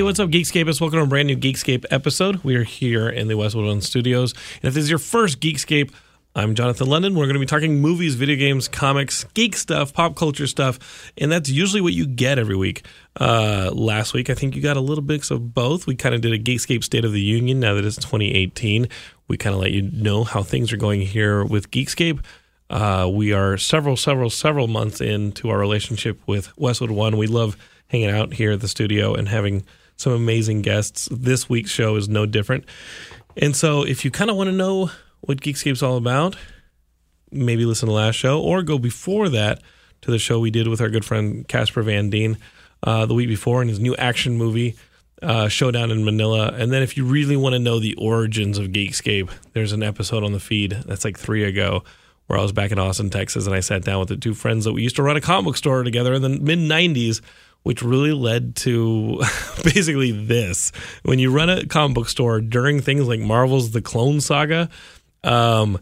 Hey, what's up, Geekscapists? Welcome to a brand new Geekscape episode. We are here in the Westwood One Studios. And if this is your first Geekscape, I'm Jonathan London. We're going to be talking movies, video games, comics, geek stuff, pop culture stuff, and that's usually what you get every week. Uh, last week, I think you got a little mix of both. We kind of did a Geekscape State of the Union now that it's 2018. We kind of let you know how things are going here with Geekscape. Uh, we are several, several, several months into our relationship with Westwood One. We love hanging out here at the studio and having some amazing guests. This week's show is no different. And so, if you kind of want to know what Geekscape's all about, maybe listen to last show or go before that to the show we did with our good friend Casper Van Dien uh, the week before in his new action movie, uh, Showdown in Manila. And then if you really want to know the origins of Geekscape, there's an episode on the feed that's like three ago where I was back in Austin, Texas, and I sat down with the two friends that we used to run a comic book store together in the mid 90s which really led to basically this. When you run a comic book store during things like Marvel's The Clone Saga, um,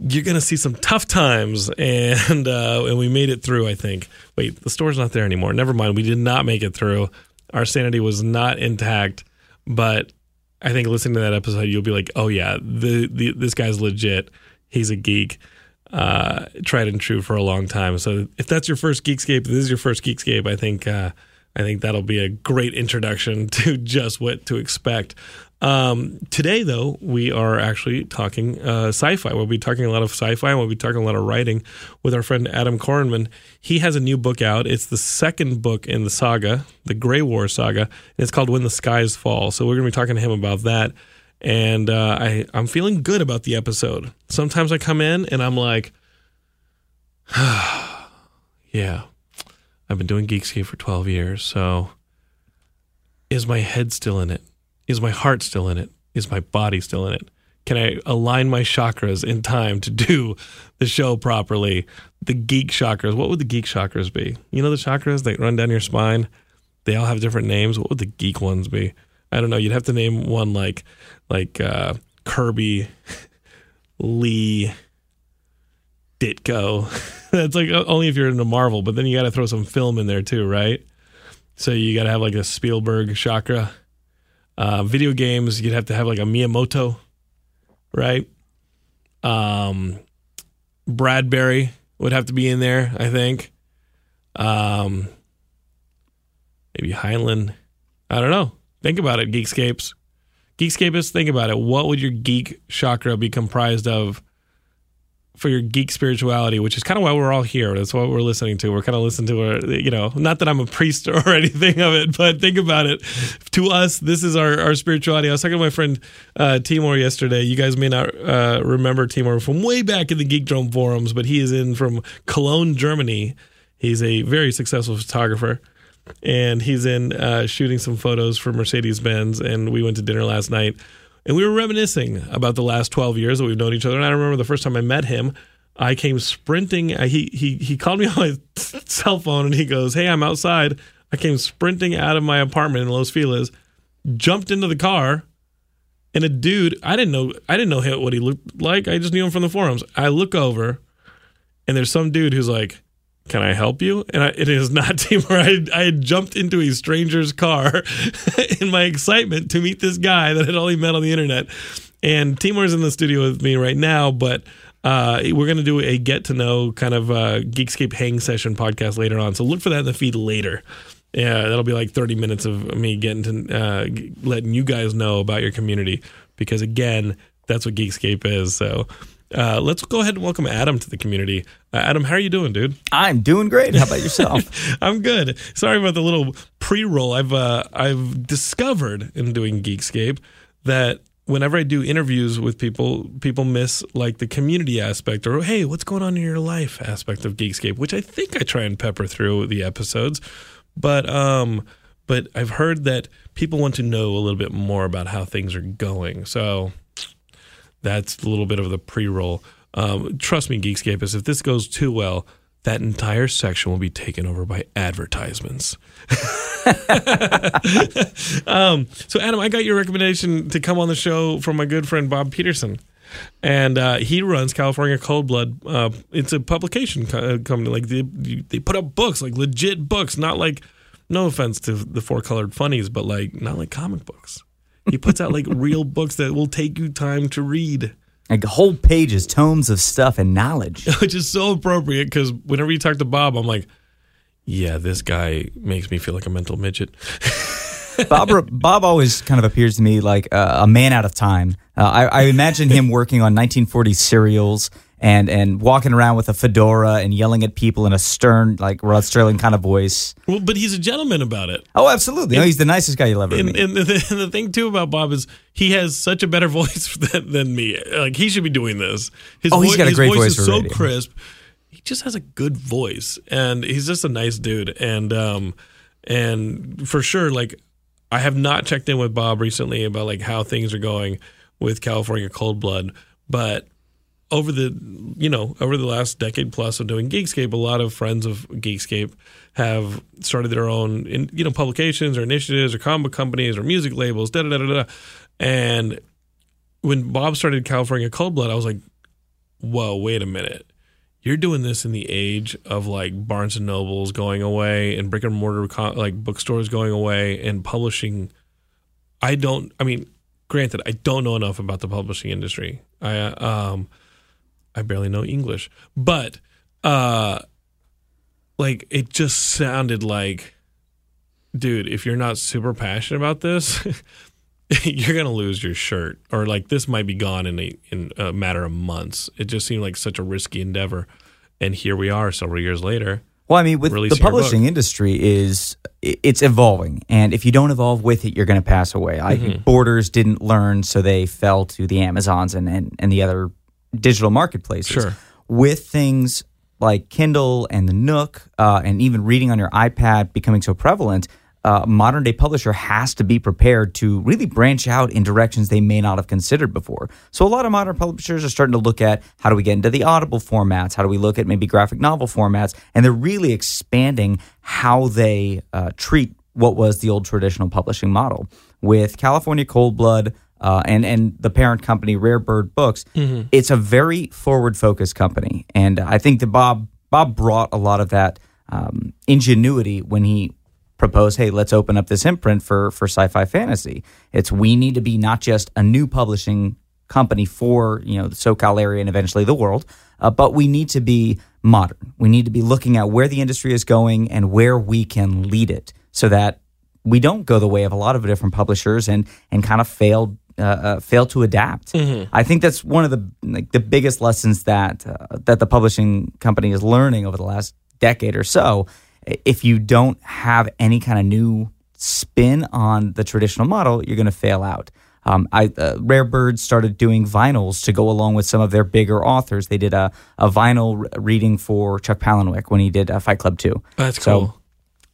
you're gonna see some tough times, and uh, and we made it through. I think. Wait, the store's not there anymore. Never mind. We did not make it through. Our sanity was not intact, but I think listening to that episode, you'll be like, oh yeah, the, the this guy's legit. He's a geek uh, tried and true for a long time. So if that's your first Geekscape, this is your first Geekscape. I think uh, I think that'll be a great introduction to just what to expect. Um, today, though, we are actually talking uh, sci-fi. We'll be talking a lot of sci-fi. We'll be talking a lot of writing with our friend Adam Korenman. He has a new book out. It's the second book in the saga, the Gray War saga. And it's called When the Skies Fall. So we're going to be talking to him about that and uh, I I'm feeling good about the episode. Sometimes I come in and I'm like, yeah, I've been doing Geekscape for 12 years, so is my head still in it? Is my heart still in it? Is my body still in it? Can I align my chakras in time to do the show properly? The geek chakras. What would the geek chakras be? You know the chakras that run down your spine? They all have different names. What would the geek ones be? I don't know. You'd have to name one like like uh, Kirby, Lee, Ditko. That's like only if you're into Marvel, but then you got to throw some film in there too, right? So you got to have like a Spielberg chakra. Uh, video games, you'd have to have like a Miyamoto, right? Um, Bradbury would have to be in there, I think. Um, maybe Heinlein. I don't know. Think about it, Geekscapes. Geekscapists, think about it. What would your geek chakra be comprised of for your geek spirituality, which is kind of why we're all here. That's what we're listening to. We're kind of listening to, our, you know, not that I'm a priest or anything of it, but think about it. To us, this is our, our spirituality. I was talking to my friend uh, Timor yesterday. You guys may not uh, remember Timor from way back in the Geekdrome forums, but he is in from Cologne, Germany. He's a very successful photographer and he's in uh, shooting some photos for Mercedes Benz. And we went to dinner last night, and we were reminiscing about the last twelve years that we've known each other. And I remember the first time I met him, I came sprinting. Uh, he he he called me on my cell phone, and he goes, "Hey, I'm outside." I came sprinting out of my apartment in Los Feliz, jumped into the car, and a dude I didn't know I didn't know what he looked like. I just knew him from the forums. I look over, and there's some dude who's like can I help you? And I, it is not Timor. I, I had jumped into a stranger's car in my excitement to meet this guy that I had only met on the internet. And Timor's in the studio with me right now, but uh, we're going to do a get to know kind of uh, Geekscape hang session podcast later on. So look for that in the feed later. Yeah, that'll be like 30 minutes of me getting to uh, letting you guys know about your community because, again, that's what Geekscape is. So uh, let's go ahead and welcome Adam to the community. Uh, Adam, how are you doing, dude? I'm doing great. How about yourself? I'm good. Sorry about the little pre-roll. I've uh, I've discovered in doing Geekscape that whenever I do interviews with people, people miss like the community aspect or hey, what's going on in your life aspect of Geekscape, which I think I try and pepper through the episodes. But um, but I've heard that people want to know a little bit more about how things are going. So that's a little bit of the pre-roll. Um, trust me, Geekscapists, if this goes too well, that entire section will be taken over by advertisements. um, so, Adam, I got your recommendation to come on the show from my good friend Bob Peterson. And uh, he runs California Cold Blood. Uh, it's a publication uh, company. Like they, they put up books, like legit books, not like no offense to the four colored funnies, but like not like comic books. He puts out like real books that will take you time to read, Like whole pages, tomes of stuff and knowledge. which is so appropriate because whenever you talk to Bob, I'm like, yeah, this guy makes me feel like a mental midget. Bob Bob always kind of appears to me like uh, a man out of time. Uh, I, I imagine him working on 1940s serials and and walking around with a fedora and yelling at people in a stern, like Rod Serling kind of voice. Well, but he's a gentleman about it. Oh, absolutely. No, he's the nicest guy you'll ever And, meet. and, the, and the thing too about Bob is he has such a better voice than, than me. Like he should be doing this. His Oh, he's got a great voice voice is so radio. crisp. He just has a good voice, and he's just a nice dude. And um, and for sure, like I have not checked in with Bob recently about like how things are going with California Cold Blood, but over the you know over the last decade plus of doing Geekscape, a lot of friends of Geekscape have started their own in, you know publications or initiatives or comic companies or music labels, da da da da. And when Bob started California Cold Blood, I was like, whoa, wait a minute. You're doing this in the age of like Barnes and Nobles going away and brick and mortar like bookstores going away and publishing. I don't. I mean, granted, I don't know enough about the publishing industry. I um, I barely know English, but uh, like it just sounded like, dude, if you're not super passionate about this, you're gonna lose your shirt, or like this might be gone in a in a matter of months. It just seemed like such a risky endeavor, and here we are, several years later. Well, I mean, with the releasing your book. publishing industry is it's evolving, and if you don't evolve with it, you're going to pass away. Mm-hmm. Borders didn't learn, so they fell to the Amazons and, and and the other digital marketplaces. Sure. With things like Kindle and the Nook, uh, and even reading on your iPad becoming so prevalent, uh, modern day publisher has to be prepared to really branch out in directions they may not have considered before. So a lot of modern publishers are starting to look at how do we get into the Audible formats? How do we look at maybe graphic novel formats? And they're really expanding how they uh, treat what was the old traditional publishing model. With California Cold Blood, uh, and and the parent company Rare Bird Books, it's a very forward focused company, and I think that Bob Bob brought a lot of that um, ingenuity when he proposed, "Hey, let's open up this imprint for for sci-fi fantasy." It's we need to be not just a new publishing company for you know the SoCal area and eventually the world, uh, but we need to be modern. We need to be looking at where the industry is going and where we can lead it, so that we don't go the way of a lot of different publishers and and kind of fail uh, uh, fail to adapt. I think that's one of the like the biggest lessons that uh, that the publishing company is learning over the last decade or so. If you don't have any kind of new spin on the traditional model, you're going to fail out. Um, I, uh, Rare Bird started doing vinyls to go along with some of their bigger authors. They did a, a vinyl reading for Chuck Palahniuk when he did uh, Fight Club 2. That's So, cool.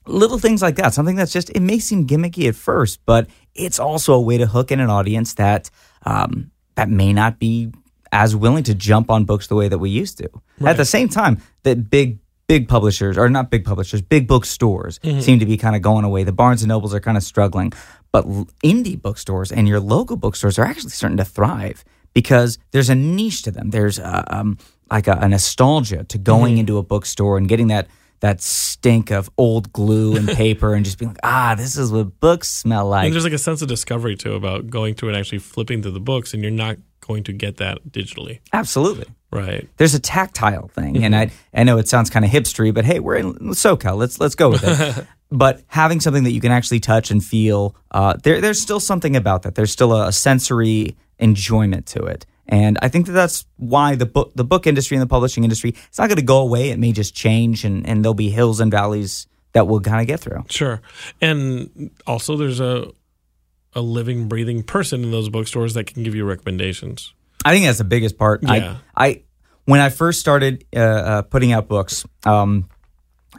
Little things like that. Something that's just it may seem gimmicky at first, but it's also a way to hook in an audience that um, that may not be as willing to jump on books the way that we used to. At the same time, that big big publishers or not big publishers, big bookstores seem to be kind of going away. The Barnes and Nobles are kind of struggling, but indie bookstores and your local bookstores are actually starting to thrive because there's a niche to them. There's uh, um, like a, a nostalgia to going into a bookstore and getting that that stink of old glue and paper and just being like, ah, this is what books smell like. And there's like a sense of discovery too about going through and actually flipping through the books, and you're not going to get that digitally, Absolutely. right? There's a tactile thing, and I I know it sounds kind of hipstery, but hey, we're in SoCal. Let's let's go with it. but having something that you can actually touch and feel, uh, there there's still something about that. There's still a, sensory enjoyment to it, and I think that that's why the book the book industry and the publishing industry it's not going to go away. It may just change, and and there'll be hills and valleys that we'll kind of get through. Sure. And also, there's a a living, breathing person in those bookstores that can give you recommendations. I think that's the biggest part. Yeah. I, I when I first started uh, uh, putting out books, um,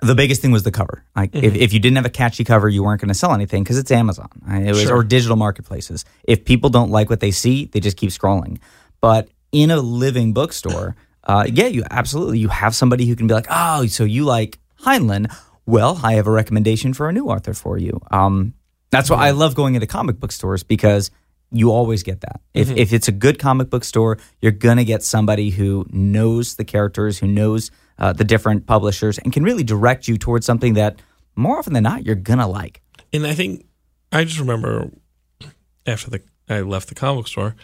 the biggest thing was the cover. Like Mm-hmm. if, if you didn't have a catchy cover, you weren't going to sell anything because it's Amazon. It was Sure. or digital marketplaces. If people don't like what they see, they just keep scrolling. But in a living bookstore, uh, yeah, you absolutely you have somebody who can be like, oh, so you like Heinlein? Well, I have a recommendation for a new author for you. Um, that's why I love going into comic book stores because you always get that. If, if it's a good comic book store, you're going to get somebody who knows the characters, who knows uh, the different publishers, and can really direct you towards something that more often than not, you're gonna like. And I think I just remember after the I left the comic store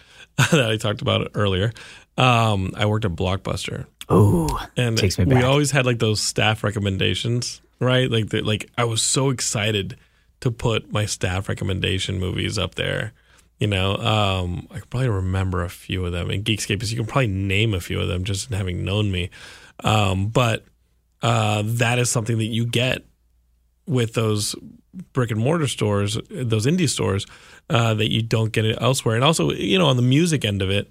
that I talked about earlier. Um, I worked at Blockbuster, Ooh, and Takes me we always had like those staff recommendations, right? Like, the, like I was so excited to put my staff recommendation movies up there. You know, um, I can probably remember a few of them. And Geekscape is you can probably name a few of them just having known me. Um, but uh, that is something that you get with those brick and mortar stores, those indie stores, uh, that you don't get it elsewhere. And also, you know, on the music end of it,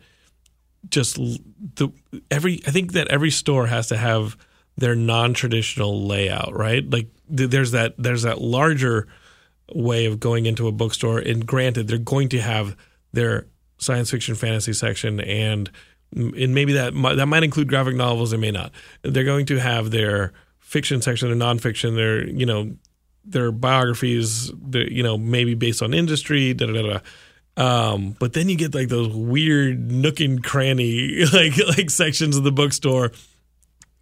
just the every I think that every store has to have their non-traditional layout, right? Like th- there's that there's that larger way of going into a bookstore and granted they're going to have their science fiction fantasy section and and maybe that that might include graphic novels it may not they're going to have their fiction section their nonfiction their you know their biographies you know maybe based on industry da da da um, but then you get like those weird nook and cranny like like sections of the bookstore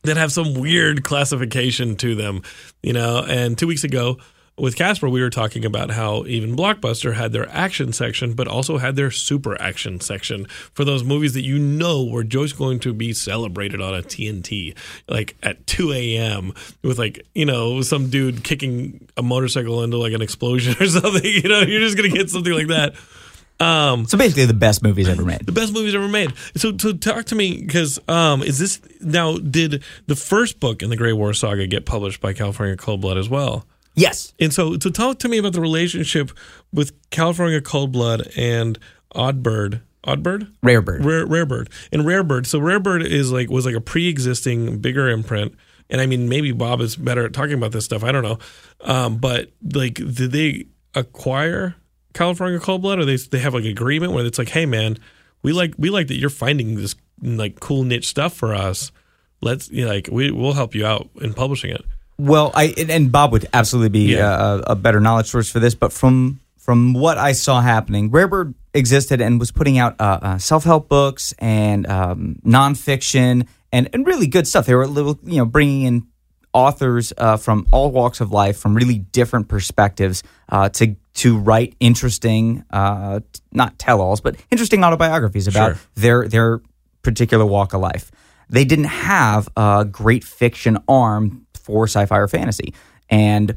that have some weird classification to them, you know. And two weeks ago with Casper, we were talking about how even Blockbuster had their action section, but also had their super action section for those movies that you know were just going to be celebrated on a TNT, like at 2 a.m. with like, you know, some dude kicking a motorcycle into like an explosion or something. You know, you're just going to get something like that. So basically, the best movies ever made. The best movies ever made. So, so talk to me because um, is this now? Did the first book in the Gray War saga get published by California Cold Blood as well? Yes. And so, so talk to me about the relationship with California Cold Blood and Oddbird. Oddbird, Rare Bird. Rare, Rare Bird, and Rare Bird. So Rare Bird is like was like a pre-existing bigger imprint. And I mean, maybe Bob is better at talking about this stuff. I don't know, um, but like, did they acquire California Cold Blood, or they they have like agreement where it's like, hey man, we like we like that you're finding this like cool niche stuff for us. Let's you know, like we we'll help you out in publishing it. Well, I and- Bob would absolutely be Yeah. a, a better knowledge source for this, but from from what I saw happening, Rarebird existed and was putting out uh, uh, self help books and um, nonfiction and and really good stuff. They were a little, you know, bringing in authors uh, from all walks of life, from really different perspectives, uh, to to write interesting, uh, not tell-alls, but interesting autobiographies about Sure. their their particular walk of life. They didn't have a great fiction arm for sci-fi or fantasy, and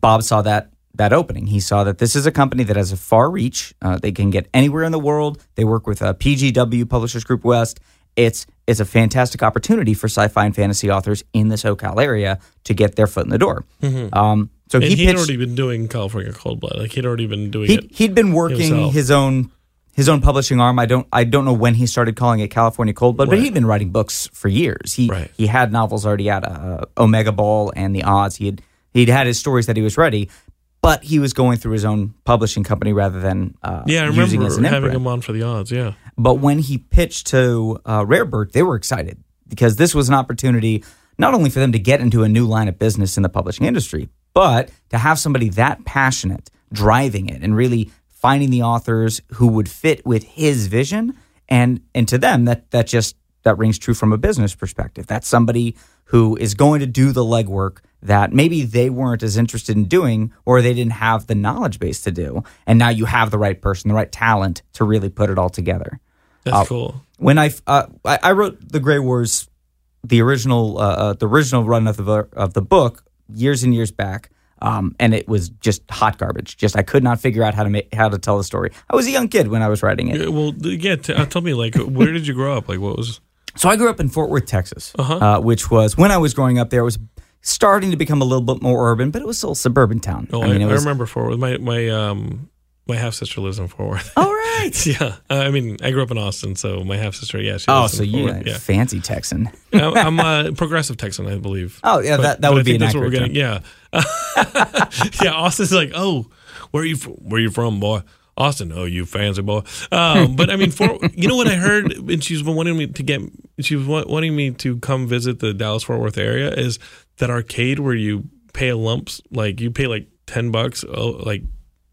Bob saw that that opening. He saw that this is a company that has a far reach. Uh, they can get anywhere in the world. They work with uh, PGW Publishers Group West. It's it's a fantastic opportunity for sci-fi and fantasy authors in the SoCal area to get their foot in the door. Um, so And he pitched. already been doing California Cold Blood. Like he'd already been doing He, it. he'd been working himself. his own his own publishing arm. I don't I don't know when he started calling it California Cold Blood, but he'd been writing books for years. He Right. he had novels already out, uh, Omega Ball and the Odds. He had he'd had his stories that he was ready, but he was going through his own publishing company rather than uh, Yeah, I using it as remember having imprint. him on for the odds. Yeah, But when he pitched to uh, Rarebird, they were excited because this was an opportunity not only for them to get into a new line of business in the publishing industry, but to have somebody that passionate driving it and really finding the authors who would fit with his vision. And and to them, that that just that rings true from a business perspective. That's somebody who is going to do the legwork that maybe they weren't as interested in doing or they didn't have the knowledge base to do. And now you have the right person, the right talent to really put it all together that's cool. when I, uh, I I wrote the Gray Wars, the original uh, uh, the original run of the of the book years and years back, um, and it was just hot garbage. Just I could not figure out how to make how to tell the story. I was a young kid when I was writing it, Yeah, Well, yeah. T- uh, tell me, like, where did you grow up? Like, what was? so I grew up in Fort Worth, Texas, Uh-huh. uh, which was when I was growing up there. It was starting to become a little bit more urban, but it was still a suburban town. Oh, I, mean, it I was. remember Fort Worth. My my um my half sister lives in Fort Worth. All right. yeah, uh, I mean, I grew up in Austin, so my half sister, yeah, she Oh, so you yeah. fancy Texan? I'm a progressive Texan, I believe. Oh, yeah, But- that, that would be that's what we're accurate getting. term. Yeah, yeah. Austin's like, oh, where are you? From? Where you from, boy? Austin. Oh, you fancy boy. Um, but I mean, for you know what I heard, and she's been wanting me to get. She was wanting me to come visit the Dallas Fort Worth area. Is that arcade where you pay a lumps, like you pay like ten bucks, oh, like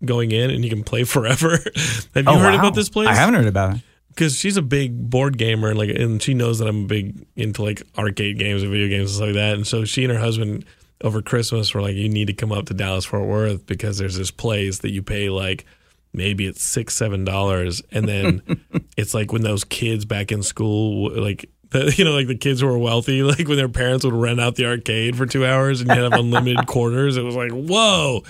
going in, and you can play forever. Have you Oh, heard wow. about this place? I haven't heard about it. because she's a big board gamer and like and she knows that I'm big into like arcade games and video games and stuff like that. And so she and her husband over Christmas were like, you need to come up to Dallas Fort Worth because there's this place that you pay like maybe it's six seven dollars, and then it's like when those kids back in school like. The, you know, like the kids who were wealthy, like when their parents would rent out the arcade for two hours and you have unlimited quarters. It was like, whoa,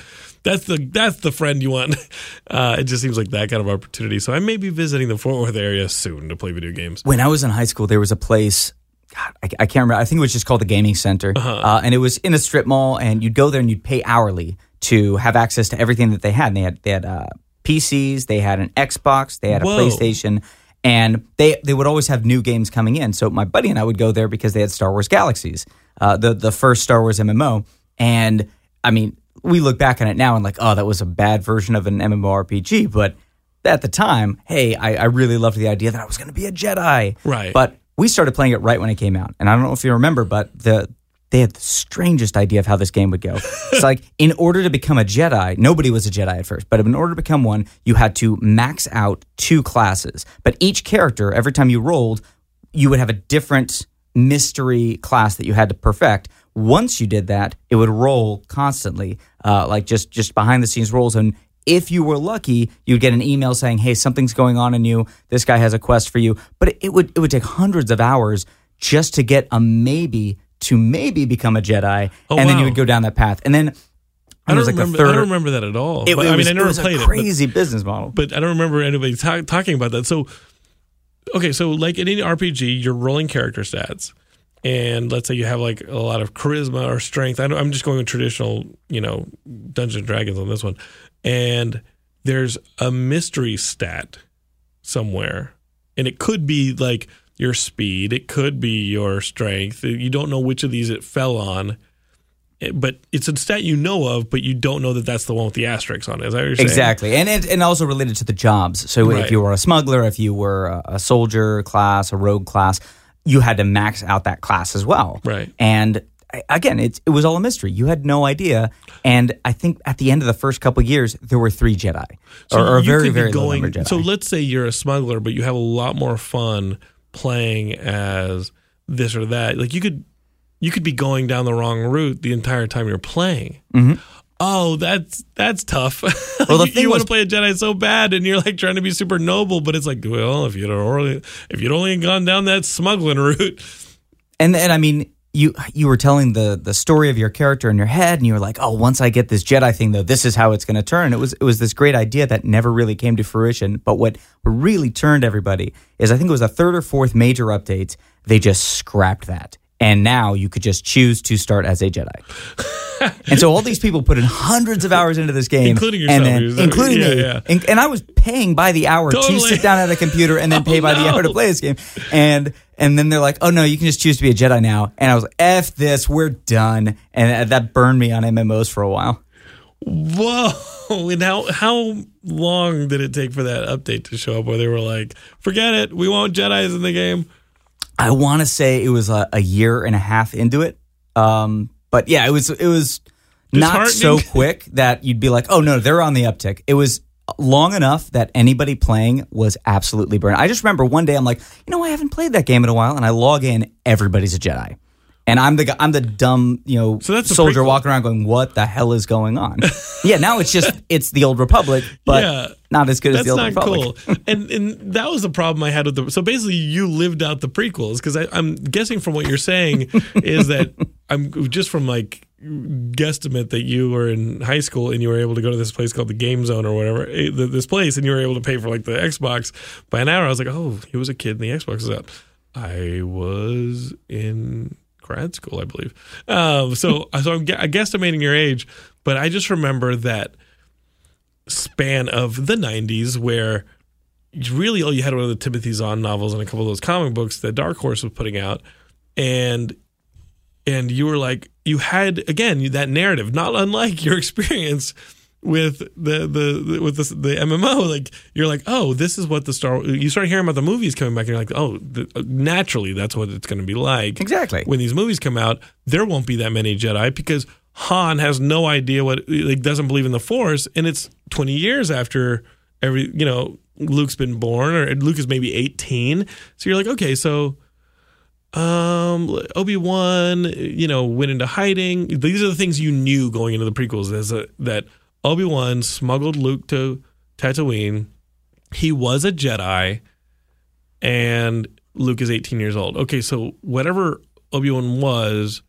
that's the that's the friend you want. Uh, it just seems like that kind of opportunity. So I may be visiting the Fort Worth area soon to play video games. When I was in high school, there was a place. God, I, I can't remember. I think it was just called the Gaming Center, uh and it was in a strip mall. And you'd go there and you'd pay hourly to have access to everything that they had. And they had they had uh, PCs, they had an Xbox, they had a Whoa. PlayStation, and they they would always have new games coming in. So my buddy and I would go there because they had Star Wars Galaxies, uh, the the first Star Wars MMO, and I mean we look back on it now and like, oh, that was a bad version of an MMORPG, but at the time, hey, I, I really loved the idea that I was going to be a Jedi. Right. But we started playing it right when it came out, and I don't know if you remember, but the they had the strangest idea of how this game would go. it's like in order to become a Jedi, nobody was a Jedi at first, but in order to become one, you had to max out two classes. But each character, every time you rolled, you would have a different mystery class that you had to perfect. Once you did that, it would roll constantly, uh, like just just behind the scenes rolls. And if you were lucky, you'd get an email saying, "Hey, something's going on in you. This guy has a quest for you." But it, it would it would take hundreds of hours just to get a maybe to maybe become a Jedi, Oh, and then you would go down that path. And then I don't like remember. I don't remember that at all. It, But, it I mean, was, I it never was played a it, crazy business model. but, but I don't remember anybody ta- talking about that. So, okay, so like in any RPG, you're rolling character stats, and let's say you have like a lot of charisma or strength. I I'm just going with traditional, you know, Dungeons and Dragons on this one, and there's a mystery stat somewhere, and it could be like your speed, it could be your strength. You don't know which of these it fell on. Eh, But it's a stat you know of, but you don't know that that's the one with the asterisk on it. Is that what you're saying? Exactly, and, and and also related to the jobs. So Right. if you were a smuggler, if you were a soldier class, a rogue class, you had to max out that class as well. Right. And again, it it was all a mystery. You had no idea. And I think at the end of the first couple years, there were three Jedi, So or, or very very low going. number Jedi. So let's say you're a smuggler, but you have a lot more fun playing as this or that. Like you could, you could be going down the wrong route the entire time you're playing. Mm-hmm. Oh, that's that's tough. Well, the you, thing you want to play a Jedi so bad, and you're like trying to be super noble, but it's like, well, if you'd only if you'd only gone down that smuggling route, and and I mean, you you were telling the the story of your character in your head, and you were like, oh, once I get this Jedi thing, though, this is how it's going to turn. It was it was this great idea that never really came to fruition. But what really turned everybody is, I think it was the third or fourth major update. They just scrapped that. And now you could just choose to start as a Jedi. and so all these people put in hundreds of hours into this game, Including yourself, and then, you're including yeah, me, yeah. And, and I was paying by the hour Totally. to sit down at a computer and then pay Oh, by the oh, hour to play this game. And and then they're like, "Oh no, you can just choose to be a Jedi now." And I was like, "F this, we're done." And that burned me on MMOs for a while. whoa! And how how long did it take for that update to show up? Where they were like, forget it, we want Jedi's in the game. I want to say it was a, a year and a half into it. Um, but yeah, it was it was not so quick that you'd be like, "Oh no, they're on the uptick." It was long enough that anybody playing was absolutely burned. I just remember one day I'm like, "You know, I haven't played that game in a while," and I log in, everybody's a Jedi. And I'm the guy, I'm the dumb, you know, So that's soldier walking around going, "What the hell is going on?" yeah, now it's just it's the old Republic, but Yeah. not as good as That's the old not cool. and and that was the problem I had with the. So basically, you lived out the prequels because I'm guessing from what you're saying is that I'm just from like guesstimate that you were in high school and you were able to go to this place called the Game Zone or whatever eh, this place and you were able to pay for like the Xbox by an hour. I was like, oh, he was a kid and the Xbox is out. I was in grad school, I believe. Um, so so I'm gu- guesstimating your age, but I just remember that span of the 90s where really all you had were the Timothy Zahn novels and a couple of those comic books that Dark Horse was putting out and and you were like you had again that narrative not unlike your experience with the the, the with the, the MMO like you're like oh this is what the Star you start hearing about the movies coming back and you're like oh the, naturally that's what it's going to be like Exactly. when these movies come out, there won't be that many Jedi because Han has no idea what like doesn't believe in the Force, and it's twenty years after every you know Luke's been born, or Luke is maybe eighteen. So you're like, okay, so um, Obi Wan, you know, went into hiding. These are the things you knew going into the prequels. Is a, that Obi Wan smuggled Luke to Tatooine. He was a Jedi, and Luke is 18 years old. Okay, so whatever Obi Wan was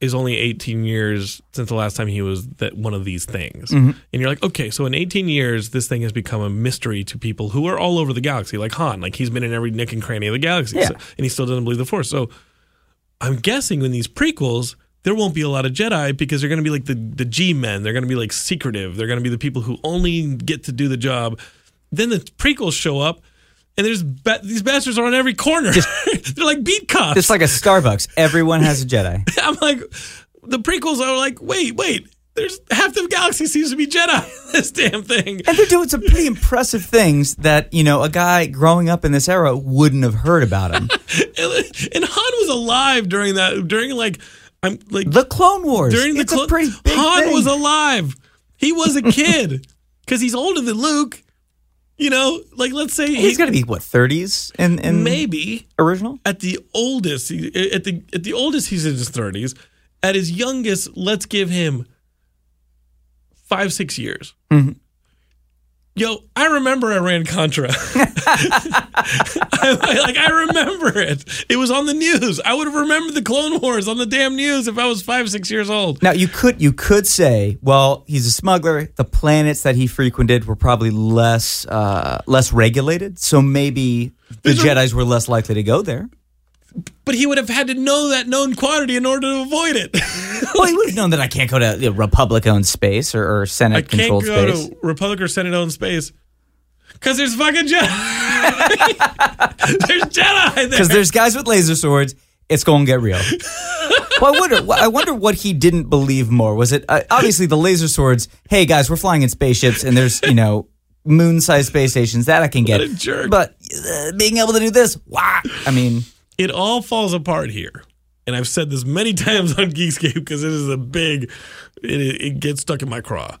is only 18 years since the last time he was that one of these things. Mm-hmm. And you're like, okay, so in 18 years, this thing has become a mystery to people who are all over the galaxy, like Han. Like he's been in every nick and cranny of the galaxy, Yeah. so- and he still doesn't believe the Force. So I'm guessing in these prequels, there won't be a lot of Jedi because they're going to be like the the G men. They're going to be like secretive. They're going to be the people who only get to do the job. Then the prequels show up, and there's ba- these bastards are on every corner. they're like beat cops. It's like a Starbucks. Everyone has a Jedi. I'm like, the prequels are like, wait, wait. There's half the galaxy seems to be Jedi. This damn thing. And they're doing some pretty impressive things that, you know, a guy growing up in this era wouldn't have heard about him. And Han was alive during that. During like, I'm like The Clone Wars. during the it's clo- a pretty big Han thing. was alive. He was a kid because he's older than Luke. You know, like let's say He's he- got to be what 30s and in maybe original. at the oldest. he- At the at the oldest, he's in his thirties. At his youngest, let's give him five six years. Mm-hmm. Yo, I remember I ran Contra. I, like I remember it. It was on the news. I would have remembered the Clone Wars on the damn news if I was five six years old. Now you could you could say, well, he's a smuggler. The planets that he frequented were probably less uh, less regulated, so maybe the These are- Jedi's were less likely to go there. But he would have had to know that known quantity in order to avoid it. Well, he would have known that I can't go to Republic-owned space or, or I can't Senate-controlled go space. to Republic or Senate owned space because there's fucking Jedi. there's Jedi there. because there's guys with laser swords. It's going to get real. well, I wonder. I wonder what he didn't believe more. Was it uh, obviously the laser swords? Hey guys, we're flying in spaceships, and there's you know moon-sized space stations that I can get. What a jerk. But uh, being able to do this, wow! I mean, it all falls apart here. And I've said this many times on Geekscape because it is a big, it, it gets stuck in my craw.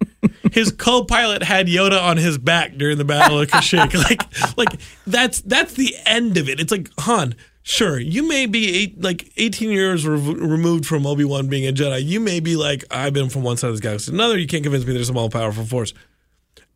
His co-pilot had Yoda on his back during the Battle of Kashyyyk. like, like that's that's the end of it. It's like Han. Sure, you may be eight, like 18 years rev- removed from Obi Wan being a Jedi. You may be like, I've been from one side of this galaxy to another. You can't convince me there's some all powerful force.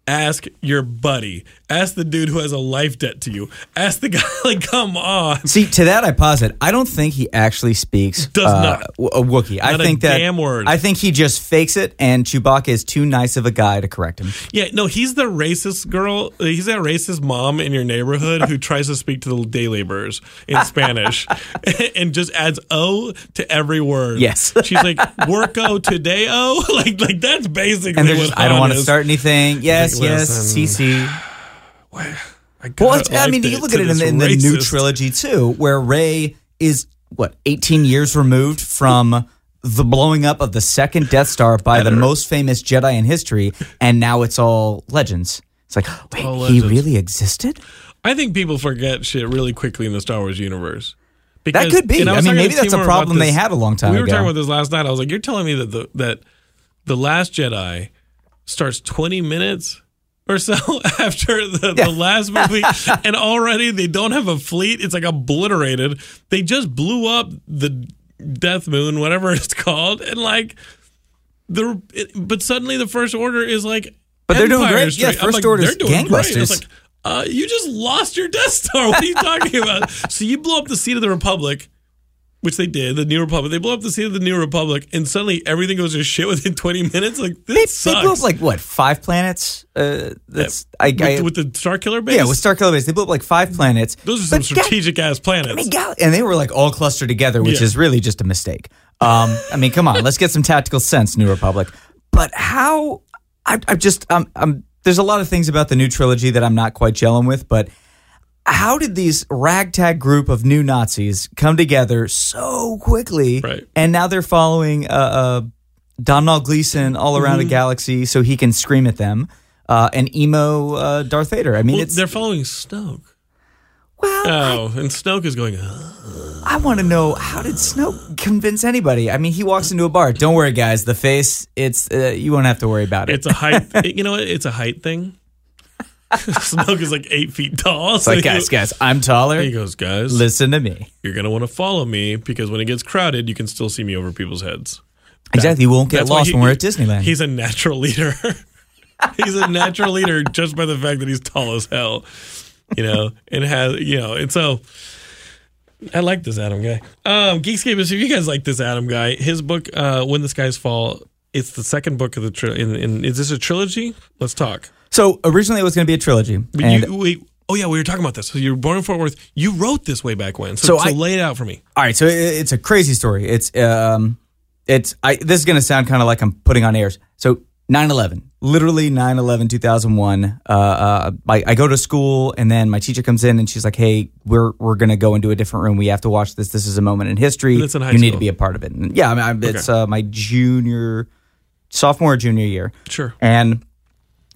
Ask your buddy. Ask the dude who has a life debt to you. Ask the guy. Like, come on. see to that I posit. I don't think he actually speaks Does uh, not. w- a Wookiee. I think that damn word. I think he just fakes it, and Chewbacca is too nice of a guy to correct him. Yeah, no, he's the racist girl. uh, He's that racist mom in your neighborhood who tries to speak to the day laborers in Spanish and just adds "o" to every word. Yes. she's like "worko today o." Like, like that's basically. And what just, I don't want to start anything. Yes, Yes, listen. CC. I got Well, I mean, you look at it in the, in the new trilogy too, where Rey is what 18 years removed from the blowing up of the second Death Star by the most famous Jedi in history, and now it's all legends. It's like, wait, all he legends. really existed? I think people forget shit really quickly in the Star Wars universe. That could be. and I mean, maybe that's a problem they had a long time We were ago. talking about this last night. I was like, "You're telling me that the that the Last Jedi starts 20 minutes or so after the, Yeah. the last movie, and already they don't have a fleet. It's like obliterated. They just blew up the Death Moon, whatever it's called, and like the. It, but suddenly the First Order is like. But they're doing great. Yeah, First like, they're great. gangbusters. Like, uh, you just lost your Death Star. What are you talking about? so you blow up the seat of the Republic, which they did, the New Republic. They blow up the seat of the New Republic, and suddenly everything goes to shit within 20 minutes. Like, They, this they sucks. blew up like what five planets? Uh, that's I, with, I with the Star Killer base? yeah with Star Killer Base. They blew up like five planets. Those are some strategic ass planets. I mean, gal- and they were like all clustered together, which Yeah. is really just a mistake. Um, I mean, come on, let's get some tactical sense, New Republic. But how? I, I just, um, um, there's a lot of things about the new trilogy that I'm not quite gelling with, but how did these ragtag group of new Nazis come together so quickly? Right. And now they're following uh, uh, Domhnall Gleeson all around Mm-hmm. the galaxy so he can scream at them. Uh, and emo uh, Darth Vader. I mean, well, it's they're following Snoke. well, Oh, and Snoke is going, "Ugh." I want to know how did Snoke convince anybody? I mean, he walks into a bar. Don't worry, guys. The face, it's uh, you won't have to worry about it. it's a height, you know, it's a height thing. Snoke is like eight feet tall. It's like, guys, guys, I'm taller. He goes, guys, Listen to me. you're gonna want to follow me because when it gets crowded, you can still see me over people's heads. Exactly. You won't get lost he- when we're at Disneyland. He's a natural leader. he's a natural leader just by the fact that he's tall as hell, you know, and has you know, and so I like this Adam guy. Um, Geekscape is if you guys like this Adam guy, his book uh, "When the Skies Fall." It's the second book of the trilogy. in, in, Is this a trilogy? Let's talk. so originally it was going to be a trilogy. And you, wait, oh yeah, we were talking about this. So you were born in Fort Worth. You wrote this way back when. So, So so I- lay it out for me. All right, so it, it's a crazy story. It's um, it's I. This is gonna sound kind of like I'm putting on airs. So 9/11, literally 9/11, 2001. Uh, uh, I, I go to school and then my teacher comes in and she's like, "Hey, we're we're gonna go into a different room. We have to watch this. This is a moment in history. In you need to be a part of it." And yeah, I mean, I'm, it's uh, my junior, sophomore, or junior year. Sure. And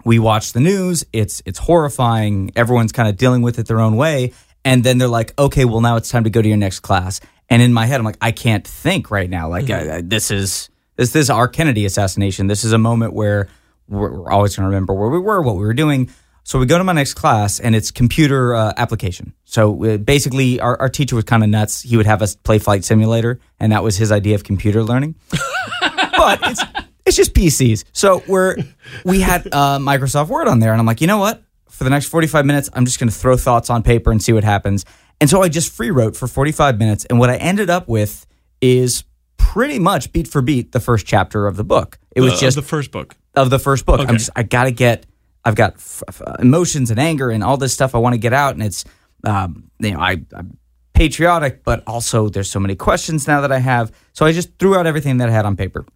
we watch the news. It's it's horrifying. Everyone's kind of dealing with it their own way. And then they're like, okay, well now it's time to go to your next class. And in my head, I'm like, I can't think right now. Like I, I- this is this this is our Kennedy assassination. This is a moment where we're, we're always going to remember where we were, what we were doing. So we go to my next class, and it's computer uh, application. So uh, basically, our, our teacher was kind of nuts. He would have us play Flight Simulator, and that was his idea of computer learning but it's it's just PCs. So we're we had uh, Microsoft Word on there, and I'm like, you know what? For the next 45 minutes, I'm just going to throw thoughts on paper and see what happens. And so I just free wrote for 45 minutes, and what I ended up with is pretty much beat for beat the first chapter of the book. It was Uh, just the first book. of the first book. Okay. I'm just I got to get I've got f- f- emotions and anger and all this stuff I want to get out, and it's um, you know I, I'm patriotic, but also there's so many questions now that I have. So I just threw out everything that I had on paper,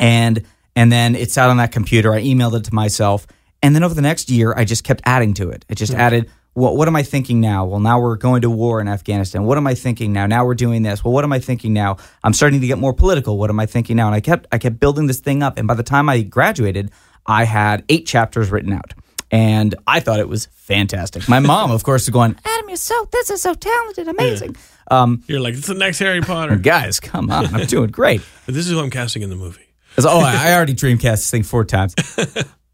and and then it sat on that computer. I emailed it to myself, and then over the next year, I just kept adding to it. It just added. What, what am I thinking now? Well, now we're going to war in Afghanistan. What am I thinking now? Now we're doing this. Well, what am I thinking now? I'm starting to get more political. What am I thinking now? And I kept I kept building this thing up. And by the time I graduated, I had eight chapters written out. And I thought it was fantastic. My mom, of course, is going, Adam, you're so this is so talented, amazing. Um, You're like, it's the next Harry Potter. guys, come on, I'm doing great. But this is who I'm casting in the movie. So, oh, I, I already dreamcast this thing four times.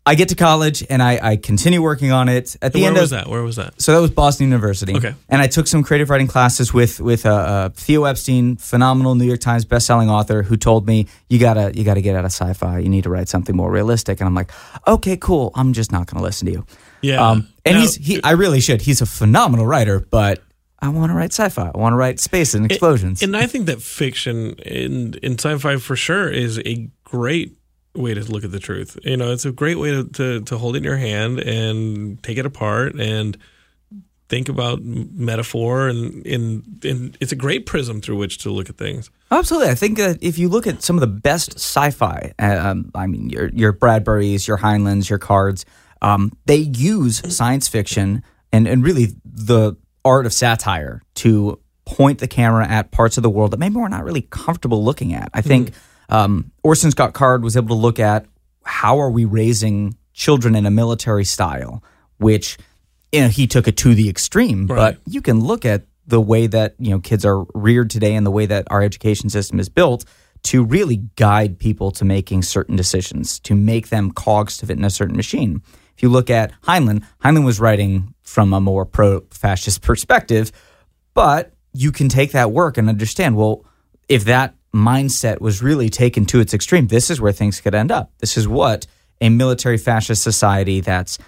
I get to college and I, I continue working on it. At the Where end was of that? Where was that? so that was Boston University. Okay. And I took some creative writing classes with with uh, uh, Theo Epstein, phenomenal New York Times bestselling author, who told me you gotta you gotta get out of sci-fi. You need to write something more realistic. And I'm like, okay, cool. I'm just not gonna listen to you. Yeah. Um, and Now- he's he. I really should. He's a phenomenal writer, but I want to write sci-fi. I want to write space and explosions. And I think that fiction in in sci-fi for sure is a great way to look at the truth. You know, it's a great way to, to, to hold it in your hand and take it apart and think about metaphor and, and and it's a great prism through which to look at things. Absolutely, I think that if you look at some of the best sci-fi, uh, um, I mean your your Bradburys, your Heinleins, your Cards, um, they use science fiction and and really the art of satire to point the camera at parts of the world that maybe we're not really comfortable looking at. I think um, Orson Scott Card was able to look at how are we raising children in a military style, which you know he took it to the extreme, Right. but you can look at the way that you know kids are reared today and the way that our education system is built to really guide people to making certain decisions to make them cogs to fit in a certain machine if you look at heinlein heinlein was writing from a more pro-fascist perspective but you can take that work and understand well if that mindset was really taken to its extreme this is where things could end up this is what a military fascist society that's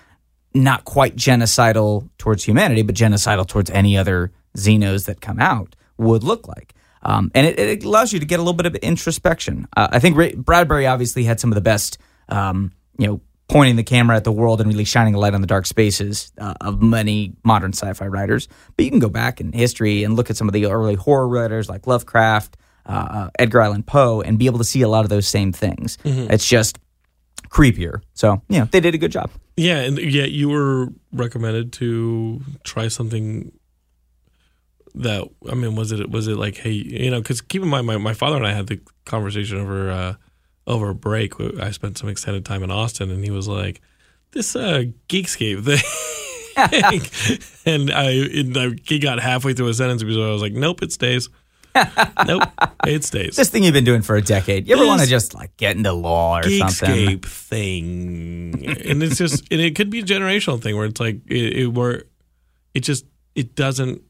not quite genocidal towards humanity, but genocidal towards any other xenos that come out would look like. Um, and it, it allows you to get a little bit of introspection. Uh, I think Ray, Bradbury obviously had some of the best, um, you know, pointing the camera at the world and really shining a light on the dark spaces uh, of many modern sci-fi writers. But you can go back in history and look at some of the early horror writers like Lovecraft, uh, uh, Edgar Allan Poe, and be able to see a lot of those same things. It's just creepier. So, you know, they did a good job. Yeah, and yet you were recommended to try something that I mean, was it was it like, hey, you know, because keep in mind, my, my father and I had the conversation over uh, over a break. I spent some extended time in Austin, and he was like, "This uh, Geekscape thing," and I and I, he got halfway through a sentence because I was like, "Nope, it stays." nope, it stays. This thing you've been doing for a decade. You ever want to just like get into law or something? Geekscape thing, and it's just, and it could be a generational thing where it's like it, it where it just it doesn't.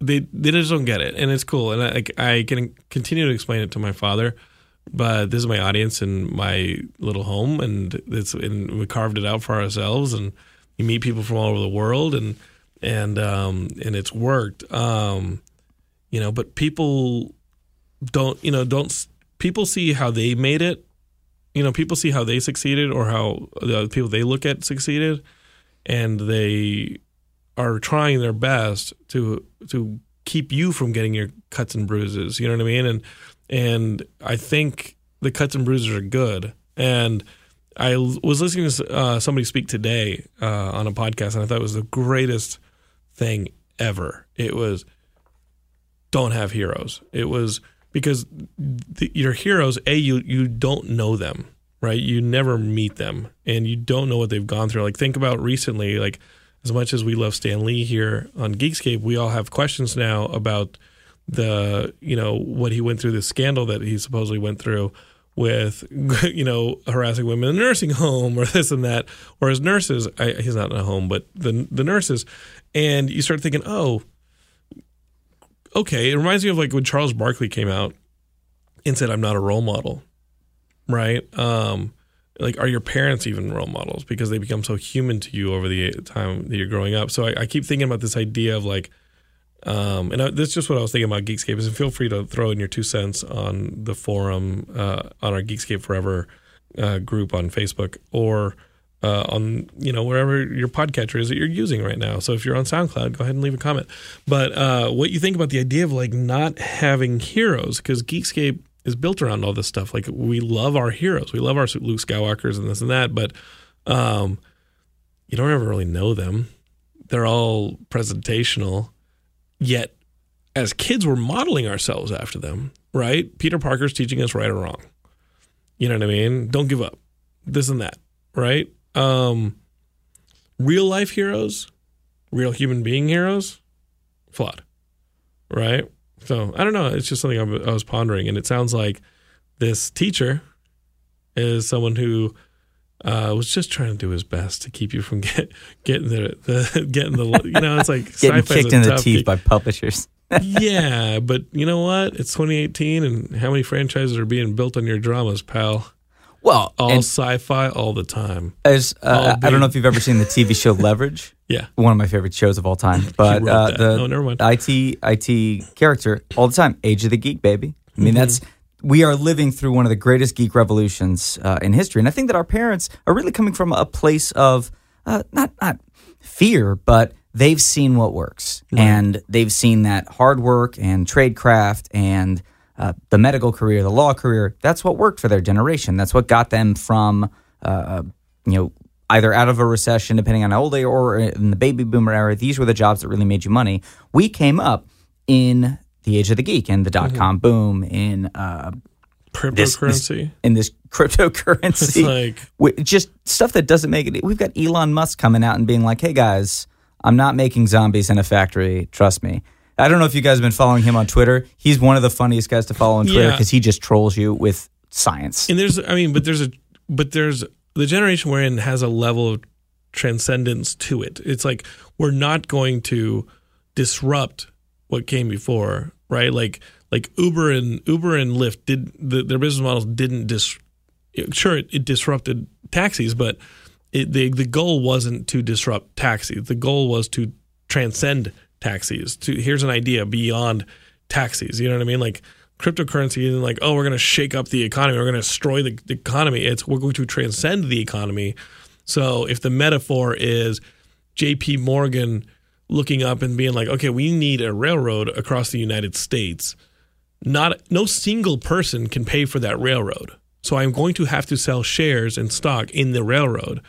They they just don't get it, and it's cool, and I like, I can continue to explain it to my father, but this is my audience and my little home, and it's and we carved it out for ourselves, and you meet people from all over the world, and and um and it's worked, um, you know, but people don't you know don't people see how they made it. You know people see how they succeeded or how the people they look at succeeded and they are trying their best to to keep you from getting your cuts and bruises. You know what i mean? And and i think the cuts and bruises are good and i was listening to uh, somebody speak today uh, on a podcast and i thought it was the greatest thing ever it was don't have heroes. It was because the, your heroes, a you you don't know them, right? You never meet them, and you don't know what they've gone through. Like think about recently, like as much as we love Stan Lee here on Geekscape, we all have questions now about the you know what he went through, the scandal that he supposedly went through with you know harassing women in a nursing home or this and that, or his nurses. I, he's not in a home, but the the nurses, and you start thinking, oh okay, it reminds me of like when Charles Barkley came out and said, "I'm not a role model," right? Um, like, are your parents even role models because they become so human to you over the time that you're growing up? So I, I keep thinking about this idea of like, um, and I, that's just what I was thinking about Geekscape. Is feel free to throw in your two cents on the forum uh, on our Geekscape Forever uh, group on Facebook or uh, on you know wherever your podcatcher is that you're using right now. So if you're on SoundCloud, go ahead and leave a comment. But uh, what you think about the idea of like not having heroes because Geekscape is built around all this stuff. Like we love our heroes, we love our Luke Skywalkers and this and that, but um, you don't ever really know them. They're all presentational, yet as kids we're modeling ourselves after them. Right? Peter Parker's teaching us right or wrong. You know what I mean? Don't give up. This and that. Right? um, real life heroes, real human being heroes, flawed, right? So I don't know. It's just something I was pondering, and it sounds like this teacher is someone who uh, was just trying to do his best to keep you from get, getting the, the getting the you know it's like Getting kicked in the teeth gig. by publishers. yeah, but you know what? It's 2018, and how many franchises are being built on your dramas, pal? Well, All sci-fi, all the time. as, uh, I don't know if you've ever seen the TV show Leverage. Yeah. one of my favorite shows of all time. But uh, the Oh. IT IT character all the time, Age of the Geek, baby. I mean, Mm-hmm. that's we are living through one of the greatest geek revolutions uh, in history, and I think that our parents are really coming from a place of uh, not not fear, but they've seen what works, and they've seen that hard work and tradecraft and uh, the medical career, the law career. That's what worked for their generation. That's what got them from uh, you know either out of a recession, depending on how old they are, or in the baby boomer era. These were the jobs that really made you money. We came up in the age of the geek and the dot com boom in uh, this, this Cryptocurrency. in this cryptocurrency. It's like just stuff that doesn't make it. We've got Elon Musk coming out and being like, "Hey guys, I'm not making zombies in a factory. Trust me." I don't know if you guys have been following him on Twitter. He's one of the funniest guys to follow on Twitter Yeah. because he just trolls you with science. and there's I mean, but there's a but there's the generation we're in has a level of transcendence to it. It's like we're not going to disrupt what came before, right? Like like Uber and Uber and Lyft did the, their business models didn't dis sure it, it disrupted taxis, but it, the the goal wasn't to disrupt taxis. The goal was to transcend taxis. To here's an idea beyond taxis. You know what I mean? Like cryptocurrency isn't like oh we're going to shake up the economy. We're going to destroy the, the economy. It's we're going to transcend the economy. So if the metaphor is J.P. Morgan looking up and being like, okay, we need a railroad across the United States. Not no single person can pay for that railroad. So I'm going to have to sell shares and stock in the railroad.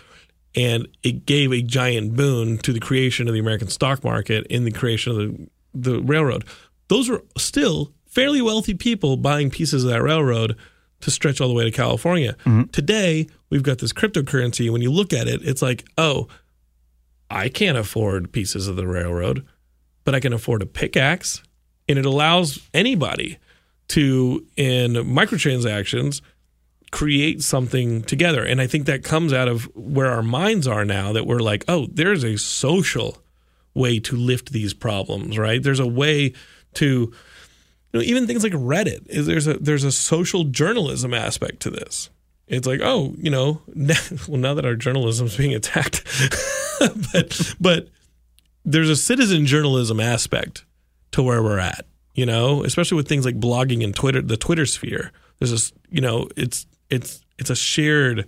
And it gave a giant boon to the creation of the American stock market in the creation of the, the railroad. Those were still fairly wealthy people buying pieces of that railroad to stretch all the way to California. Mm-hmm. Today, we've got this cryptocurrency. When you look at it, it's like, oh, I can't afford pieces of the railroad, but I can afford a pickaxe and it allows anybody to in microtransactions create something together. And I think that comes out of where our minds are now that we're like, oh, there's a social way to lift these problems, right? There's a way to you know, even things like Reddit is there's a there's a social journalism aspect to this. It's like, oh, you know, now, well, now that our journalism is being attacked, but but there's a citizen journalism aspect to where we're at, you know, especially with things like blogging and Twitter, the Twitter sphere. There's this, you know, it's it's it's a shared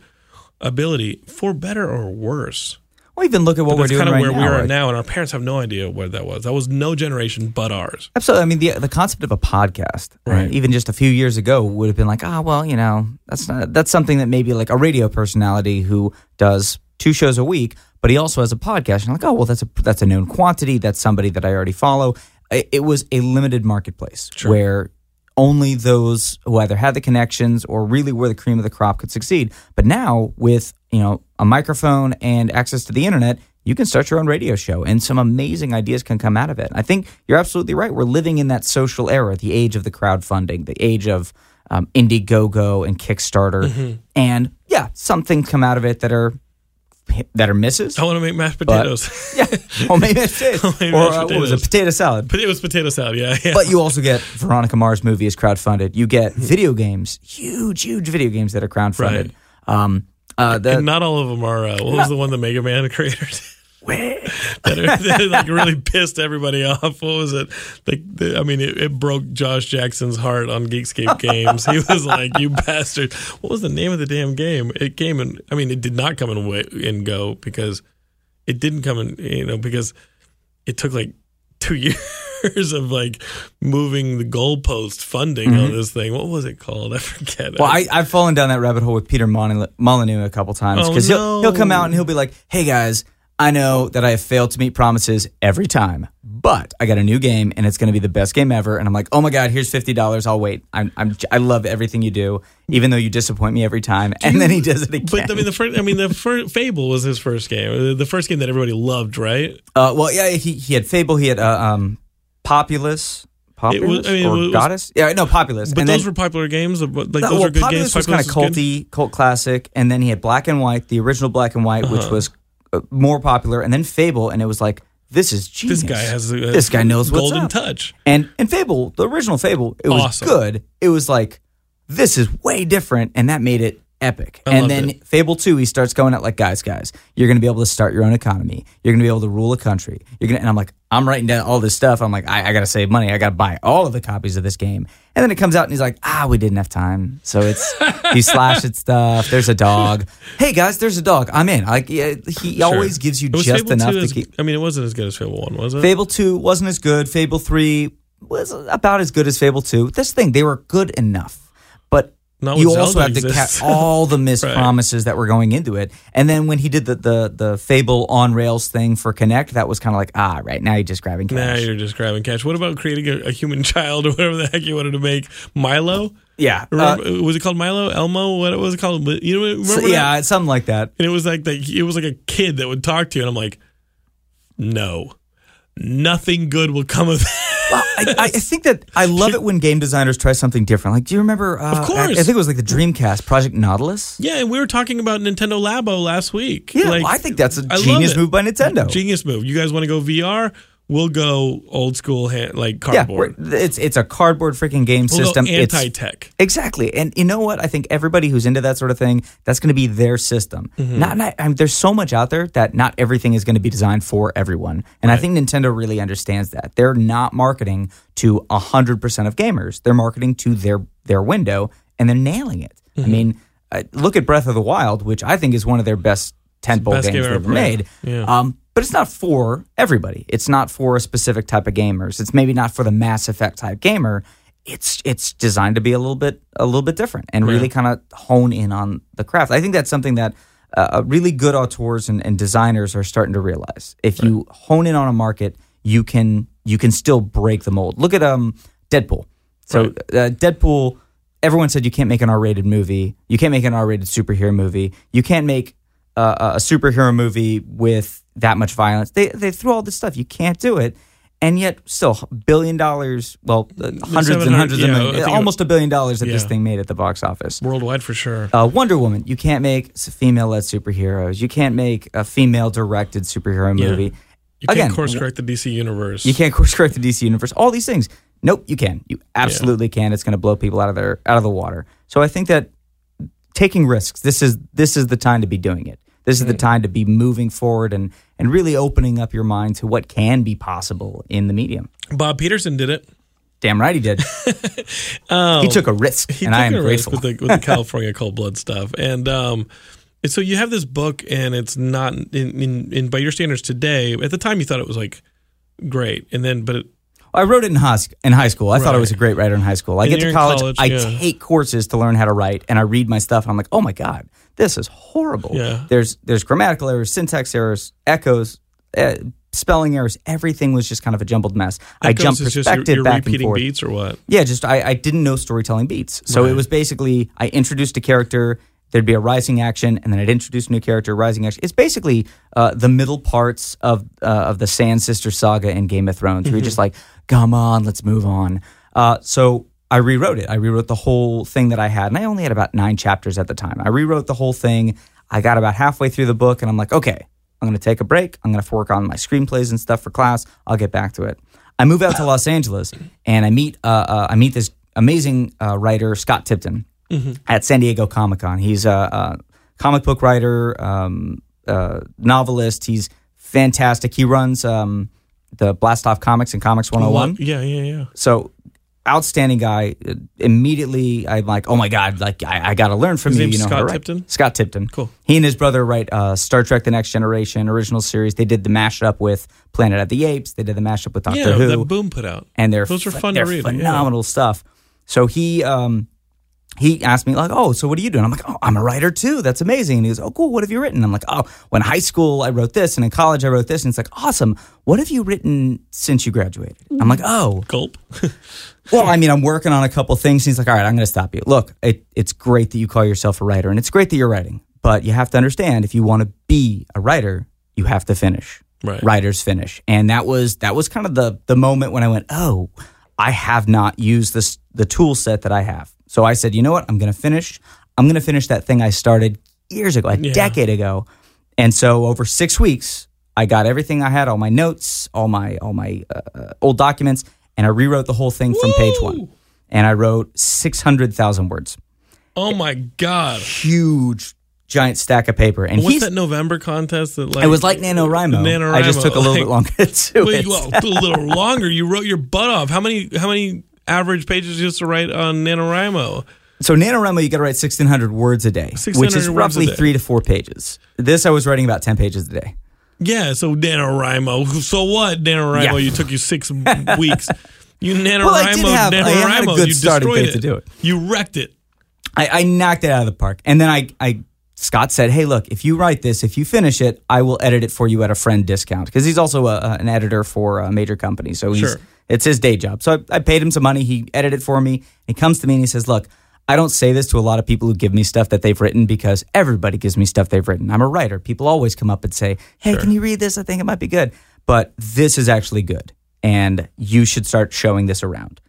ability for better or worse. Well, even look at what we're doing kind of right where now. we are right? now, and our parents have no idea where that was. That was no generation but ours. Absolutely. I mean, the the concept of a podcast, uh, Right. even just a few years ago, would have been like, ah, well, you know, that's not, that's something that maybe like a radio personality who does two shows a week, but he also has a podcast. And you're like, oh, well, that's a that's a known quantity. That's somebody that I already follow. It, it was a limited marketplace where only those who either had the connections or really were the cream of the crop could succeed. But now with you know a microphone and access to the internet, you can start your own radio show, and some amazing ideas can come out of it. I think you're absolutely right. We're living in that social era, the age of the crowdfunding, the age of um, Indiegogo and Kickstarter, and yeah, some things come out of it that are that are misses. I want to make mashed potatoes. Yeah, well, maybe it's it. Homemade or mashed uh, what was it? Potato salad. but it was potato salad. Yeah, yeah. But you also get Veronica Mars movie is crowdfunded. You get video games, huge, huge video games that are crowdfunded. Um, uh, the, and not all of them are. Uh, what was the one the Mega Man creators? That, that like really pissed everybody off. What was it? Like, the, I mean, it, it broke Josh Jackson's heart on Geekscape Games. he was like, "You bastard!" What was the name of the damn game? It came in. I mean, it did not come in wa- in Go because it didn't come in. You know, because it took like two years of like moving the goalpost funding on this thing. What was it called? I forget. Mm-hmm. well, I, I've fallen down that rabbit hole with Peter Molyneux a couple times Oh, because he'll, he'll come out and he'll be like, "Hey guys, I know that I have failed to meet promises every time, but I got a new game and it's going to be the best game ever." And I'm like, "Oh my god, here's fifty dollars. I'll wait. I'm, I'm I love everything you do, even though you disappoint me every time." And then he does it again. But I mean, the first. I mean, the first Fable was his first game. The first game that everybody loved, right? Uh, well, yeah, he he had Fable, he had uh, um, Populous, Populous I mean, or was- Godus. Yeah, no, Populous. But and those then, were popular games. Like no, those well, were good Populous games. was kind of Populous good. culty, cult classic, and then he had Black and White, the original Black and White, Uh-huh. which was uh, Uh, more popular, and then Fable, and it was like this is genius. This guy has a, this guy knows what's golden touch. And and Fable, the original Fable, it was Awesome. good. It was like this is way different, and that made it epic. I and then it. Fable two, he starts going out like, guys, guys, you're gonna be able to start your own economy. You're gonna be able to rule a country. You're gonna, and I'm like, I'm writing down all this stuff. I'm like, I, I gotta save money. I gotta buy all of the copies of this game. And then it comes out, and he's like, ah, we didn't have time. So it's you slash at stuff. There's a dog. Hey guys, there's a dog. I'm in. Like yeah, he always gives you just Fable enough to as- keep. I mean, it wasn't as good as Fable One, was it? Fable 2 wasn't as good. Fable 3 was about as good as Fable 2. This thing, they were good enough. Not you also Zelda have to count all the missed Right. promises that were going into it. And then when he did the the, the Fable on Rails thing for Kinect, that was kind of like, ah, right, now you're just grabbing cash. Now you're just grabbing cash. What about creating a, a human child or whatever the heck you wanted to make? Milo? yeah. Uh, was it called Milo? Elmo? What it was it called? You know, remember so- that? yeah, something like that. And it was like that. It was like a kid that would talk to you, and I'm like, no, nothing good will come of that. Well, I, I think that I love it when game designers try something different. Like, do you remember? Uh, Of course. I, I think it was like the Dreamcast, Project Nautilus. Yeah, and we were talking about Nintendo Labo last week. Yeah, Like, well, I think that's a I genius move by Nintendo. Genius move. You guys want to go VR? We'll go old school, like cardboard. we're- it's it's a cardboard freaking game we'll system. anti tech. Exactly. And you know what? I think everybody who's into that sort of thing, that's going to be their system. Mm-hmm. Not, not I mean, there's so much out there that not everything is going to be designed for everyone. And I think Nintendo really understands that. They're not marketing to 100% of gamers. They're marketing to their their window and they're nailing it. I Mm-hmm. mean, uh, look at Breath of the Wild, which I think is one of their best tentpole games game they've ever ever made. Yeah. Um, but it's not for everybody. It's not for a specific type of gamers. It's maybe not for the Mass Effect type gamer. It's it's designed to be a little bit a little bit different and really kind of hone in on the craft. I think that's something that uh, really good auteurs and, and designers are starting to realize. If you hone in on a market, you can you can still break the mold. Look at um Deadpool. So uh, Deadpool. Everyone said you can't make an R-rated movie. You can't make an R-rated superhero movie. You can't make uh, a superhero movie with that much violence. They they threw all this stuff. You can't do it. and yet still billion dollars. Well, uh, hundreds and hundreds yeah, of millions, almost a billion dollars that this thing made at the box office. Worldwide for sure. Uh, Wonder Woman, you can't make female-led superheroes. You can't make a female-directed superhero Yeah. movie. You can't Again, course correct the DC universe. You can't course correct the DC universe. All these things. Nope, you can. You absolutely can. It's going to blow people out of their out of the water. So I think that taking risks. This is this is the time to be doing it. This is the time to be moving forward and and really opening up your mind to what can be possible in the medium. Bob Peterson did it. Damn right he did. he took a risk. He and took I am a risk grateful. with the, with the California cold blood stuff. And um, and so you have this book, and it's not in, in, in by your standards today. At the time, you thought it was like great, and then but it, I wrote it in high, in high school. I thought I was a great writer in high school. I And get to college, college, I yeah. take courses to learn how to write, and I read my stuff, and I'm like, oh my god, this is horrible. Yeah. There's there's grammatical errors, syntax errors, echoes, uh, spelling errors. Everything was just kind of a jumbled mess. I jumped just you're, perspective you're back and forth. beats or what? Yeah, just I, I didn't know storytelling beats. So Right. it was basically I introduced a character, there'd be a rising action, and then I'd introduce a new character, rising action. It's basically uh, the middle parts of uh, of the Sand Sister saga in Game of Thrones. Where you're just like, come on, let's move on. Uh, so I rewrote it. I rewrote the whole thing that I had, and I only had about nine chapters at the time. I rewrote the whole thing. I got about halfway through the book, and I'm like, okay, I'm going to take a break. I'm going to work on my screenplays and stuff for class. I'll get back to it. I move out to Los Angeles, and I meet uh, uh, I meet this amazing uh, writer Scott Tipton at San Diego Comic Con. He's a, a comic book writer, um, uh, novelist. He's fantastic. He runs um, the Blast Off Comics and Comics 101 Yeah, yeah, yeah. so outstanding guy. Uh, Immediately, I'm like, oh my god, like I, I got to learn from His you. you know, Scott to. Tipton? Scott Tipton. Cool. He and his brother write uh, Star Trek: The Next Generation original series. They did the mashup with Planet of the Apes. They did the mashup with Doctor yeah, Who that Boom put out. and they're Those are fun to they're read, yeah. phenomenal stuff. So he um he asked me like, "Oh, so what are you doing?" I'm like, "Oh, I'm a writer too. That's amazing." And he goes, "Oh, cool. What have you written?" I'm like, "Oh, when high school I wrote this, and in college I wrote this." And it's like, "Awesome. What have you written since you graduated?" I'm like, "Oh, Gulp. well, I mean, I'm working on a couple things." He's like, "All right, I'm going to stop you. Look, it, it's great that you call yourself a writer, and it's great that you're writing, but you have to understand if you want to be a writer, you have to finish." Right. writers finish and that was that was kind of the the moment when i went oh i have not used this the tool set that i have so i said you know what i'm gonna finish i'm gonna finish that thing i started years ago a Yeah. decade ago and so over six weeks i got everything i had all my notes all my all my uh, old documents and i rewrote the whole thing from page one and i wrote 600000 words Oh my god. huge giant stack of paper and What's that November contest that like it was like NaNoWriMo. NaNoWriMo, I just took a little like- bit longer to Wait, it. well, a little longer. You wrote your butt off. How many how many average pages you used to write on NaNoWriMo? So NaNoWriMo, you got to write 1,600 words a day, which is roughly three to four pages. This, I was writing about 10 pages a day. Yeah, so NaNoWriMo. So what, NaNoWriMo? Yeah. You took you six weeks. You NaNoWriMo, Well, I did have- I had a NaNoWriMo. good you starting destroyed bit to do it. You wrecked it. I, I knocked it out of the park. And then I, I, Scott said, "Hey, look, if you write this, if you finish it, I will edit it for you at a friend discount because he's also a, an editor for a major company. So he's Sure. it's his day job. So I, I paid him some money. He edited for me. He comes to me and he says, "Look." I don't say this to a lot of people who give me stuff that they've written because everybody gives me stuff they've written. I'm a writer. People always come up and say, Hey, can you read this? I think it might be good. But this is actually good. And you should start showing this around.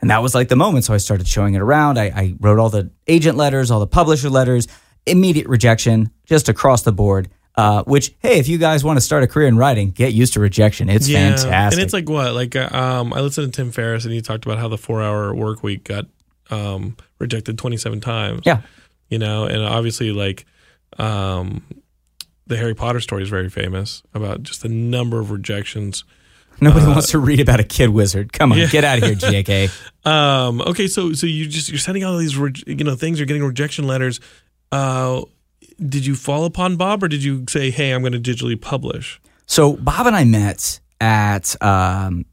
And that was like the moment. So I started showing it around. I, I wrote all the agent letters, all the publisher letters, immediate rejection just across the board. Uh, which, hey, if you guys want to start a career in writing, get used to rejection. It's fantastic. And it's like what? Like uh, um, I listened to Tim Ferriss and he talked about how the four hour work week got um, rejected 27 times. yeah. You know, and obviously like um, the Harry Potter story is very famous about just the number of rejections. Nobody wants to read about a kid wizard. Come on, Uh, Yeah. get out of here, JK. Um, okay, so so you just you're sending all these re- you know things. You're getting rejection letters. Uh, did you fall upon Bob, or did you say, "Hey, I'm going to digitally publish"? So Bob and I met at um,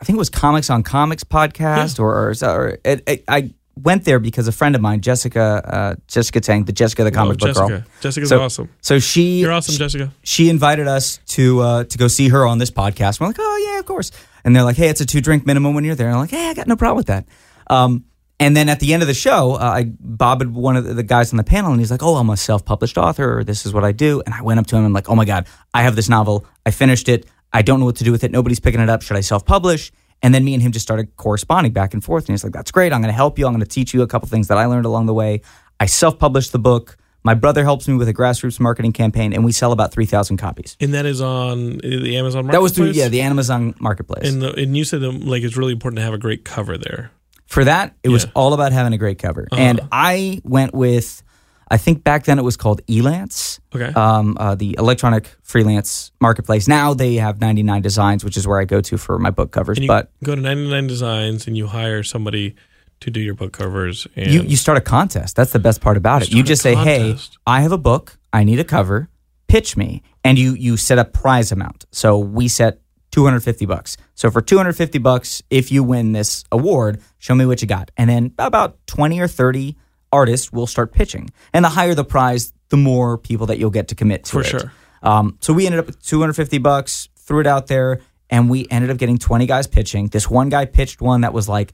I think it was Comics on Comics podcast, or, or, or it, it, I went there because a friend of mine, Jessica uh, Jessica Tang, the Jessica the comic Oh, book Jessica. girl. Jessica's So- awesome. So she You're awesome, Jessica. she invited us to uh, to go see her on this podcast. We're like, oh yeah, of course. And they're like, hey, it's a two drink minimum when you're there. And I'm like, hey, I got no problem with that. Um, and then at the end of the show, uh, I Bob had one of the- guys on the panel, and he's like, oh, I'm a self published author. Or this is what I do. And I went up to him and I'm like, oh my god, I have this novel. I finished it. I don't know what to do with it. Nobody's picking it up. Should I self publish? And then me and him just started corresponding back and forth. And he's like, that's great. I'm going to help you. I'm going to teach you a couple things that I learned along the way. I self published the book. My brother helps me with a grassroots marketing campaign, and we sell about 3,000 copies. And that is on the Amazon Marketplace? That was through, yeah, the Amazon Marketplace. And, the, and you said that, like it's really important to have a great cover there. For that, it was all about having a great cover. And I went with, I think back then it was called Elance, Okay. um, uh, the electronic freelance marketplace. Now they have 99 Designs, which is where I go to for my book covers. But go to 99 Designs and you hire somebody to do your book covers. And you, you start a contest. That's the best part about it. You just say, "Hey. I have a book. I need a cover. Pitch me." And you you set a prize amount. So we set 250 bucks. So for 250 bucks, if you win this award, show me what you got. And then about 20 or 30 artists will start pitching. And the higher the prize, the more people that you'll get to commit to For it. sure. Um, so we ended up with 250 bucks, threw it out there, and we ended up getting 20 guys pitching. This one guy pitched one that was like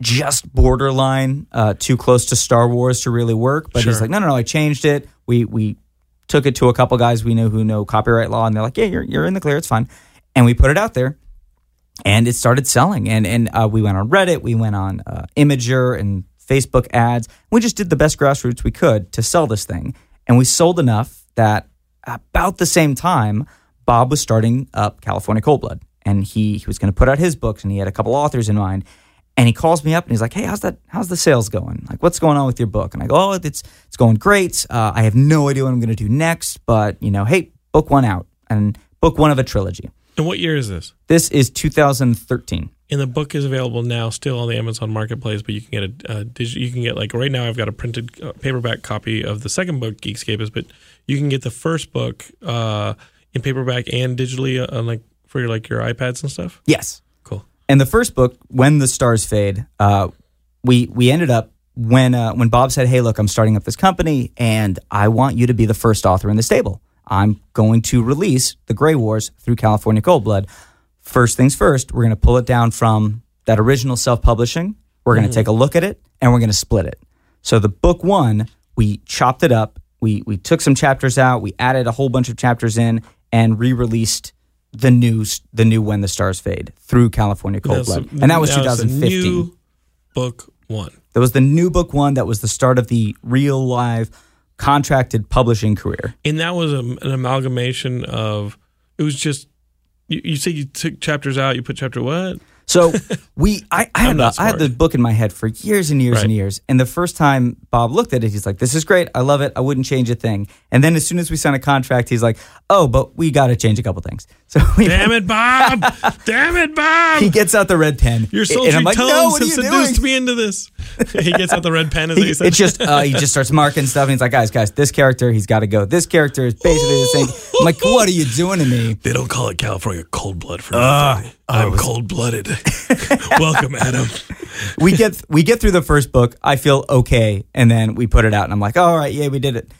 just borderline uh, too close to Star Wars to really work, but he's like, no, no, no, I changed it. We we took it to a couple guys we know who know copyright law, and they're like, yeah, you're you're in the clear, it's fine. And we put it out there, and it started selling. And and uh, we went on Reddit, we went on uh, Imgur and Facebook ads. We just did the best grassroots we could to sell this thing, and we sold enough that about the same time, Bob was starting up California Cold Blood, and he he was going to put out his books, and he had a couple authors in mind. And he calls me up and he's like, "Hey, how's that? How's the sales going? Like, what's going on with your book?" And I go, "Oh, it's it's going great. Uh, I have no idea what I'm going to do next, but you know, hey, book one out and book one of a trilogy. And what year is this? This is 2013. And the book is available now, still on the Amazon Marketplace. But you can get a, digi- you can get like right now. I've got a printed uh, paperback copy of the second book, Geekscapist. But you can get the first book uh, in paperback and digitally, uh, on like for your like your iPads and stuff. Yes, Cool. And the first book, When the Stars Fade, uh, we we ended up when uh, when Bob said, "Hey, look, I'm starting up this company, and I want you to be the first author in the stable. I'm going to release the Gray Wars through California Cold Blood. First things first, we're going to pull it down from that original self-publishing. We're going to mm-hmm. take a look at it, and we're going to split it. So the book one, we chopped it up. We we took some chapters out. We added a whole bunch of chapters in, and re-released." The new, the new When the Stars Fade through California Cold Blood, and that was the 2015. new book one. That was the new book one. That was the start of the real live contracted publishing career. And that was a, an amalgamation of it was just you, you say you took chapters out, you put chapter what? So we, I, I, had, I had the book in my head for years and years Right. and years. And the first time Bob looked at it, he's like, "This is great. I love it. I wouldn't change a thing." And then as soon as we signed a contract, he's like, "Oh, but we got to change a couple things." So we, Damn it, Bob! Damn it, Bob! he gets out the red pen. Your and sultry I'm like, tones "No, what have you seduced doing?" me into this. he gets out the red pen, as He, said. it's just uh, he just starts marking stuff, and he's like, "Guys, guys, this character, he's got to go. This character is basically the same." I'm like, "What are you doing to me?" they don't call it California cold blood for nothing. I'm cold blooded. Welcome, Adam. we get we get through the first book. I feel okay, and then we put it out, and I'm like, oh, all right, yeah, we did it.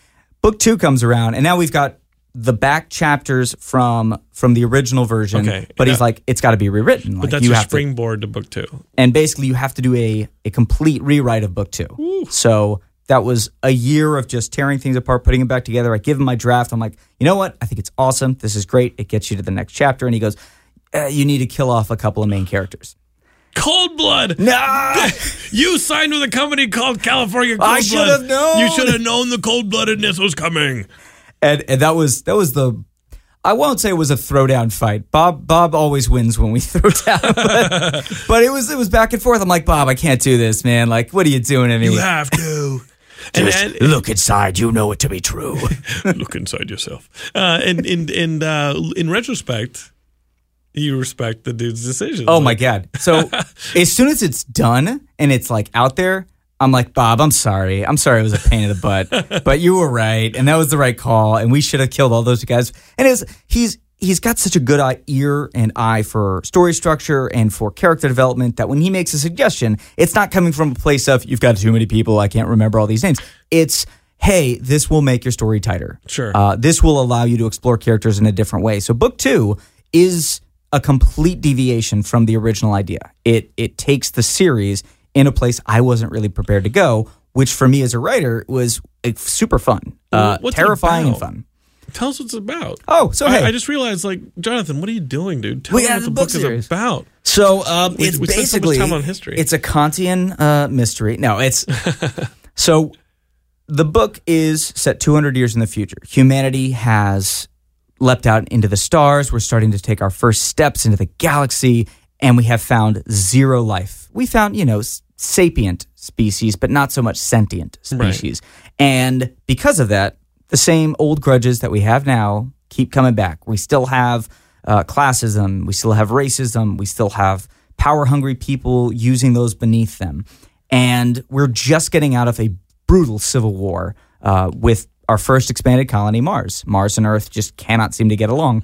Book two comes around, and now we've got the back chapters from from the original version. Okay, but he's like, it's got to be rewritten. Like But that's you your have to, springboard to book two. and basically you have to do a a complete rewrite of book two. So that was a year of just tearing things apart, putting them back together. I give him my draft. I'm like, you know what? I think it's awesome. This is great. It gets you to the next chapter. And he goes, uh, you need to kill off a couple of main characters. Cold blood. No. You signed with a company called California Cold I Blood. should have known. You should have known the cold bloodedness was coming. and, and that was that was the I won't say it was a throwdown fight. Bob Bob always wins when we throw down, but, but it was it was back and forth. I'm like Bob, I can't do this, man. Like, what are you doing anyway? You have to. and, and, look inside. You know it to be true. look inside yourself. Uh, and and and uh, in retrospect, you respect the dude's decision. oh my god! So as soon as it's done and it's like out there, I'm like Bob. I'm sorry. I'm sorry. It was a pain in the butt, but you were right, and that was the right call. And we should have killed all those guys. And it's he's he's got such a good eye, ear and eye for story structure and for character development that when he makes a suggestion, it's not coming from a place of you've got too many people. I can't remember all these names. It's hey, this will make your story tighter. Sure. Uh, this will allow you to explore characters in a different way. So book two is a complete deviation from the original idea. It it takes the series in a place I wasn't really prepared to go, which for me as a writer was uh, super fun, uh, terrifying and fun. Tell us what it's about. Oh, so I, hey. I just realized, like, Jonathan, what are you doing, dude? Tell me what the book book is about. So um, We- it's we so basically time on history. It's a Kantian uh, mystery. No, it's so the book is set 200 years in the future. Humanity has leapt out into the stars. We're starting to take our first steps into the galaxy, and we have found zero life. We found, you know, sapient species, but not so much sentient Right. species. And because of that, the same old grudges that we have now keep coming back. We still have uh, classism, we still have racism, we still have power hungry people using those beneath them. And we're just getting out of a brutal civil war uh, with our first expanded colony, Mars. Mars and Earth just cannot seem to get along.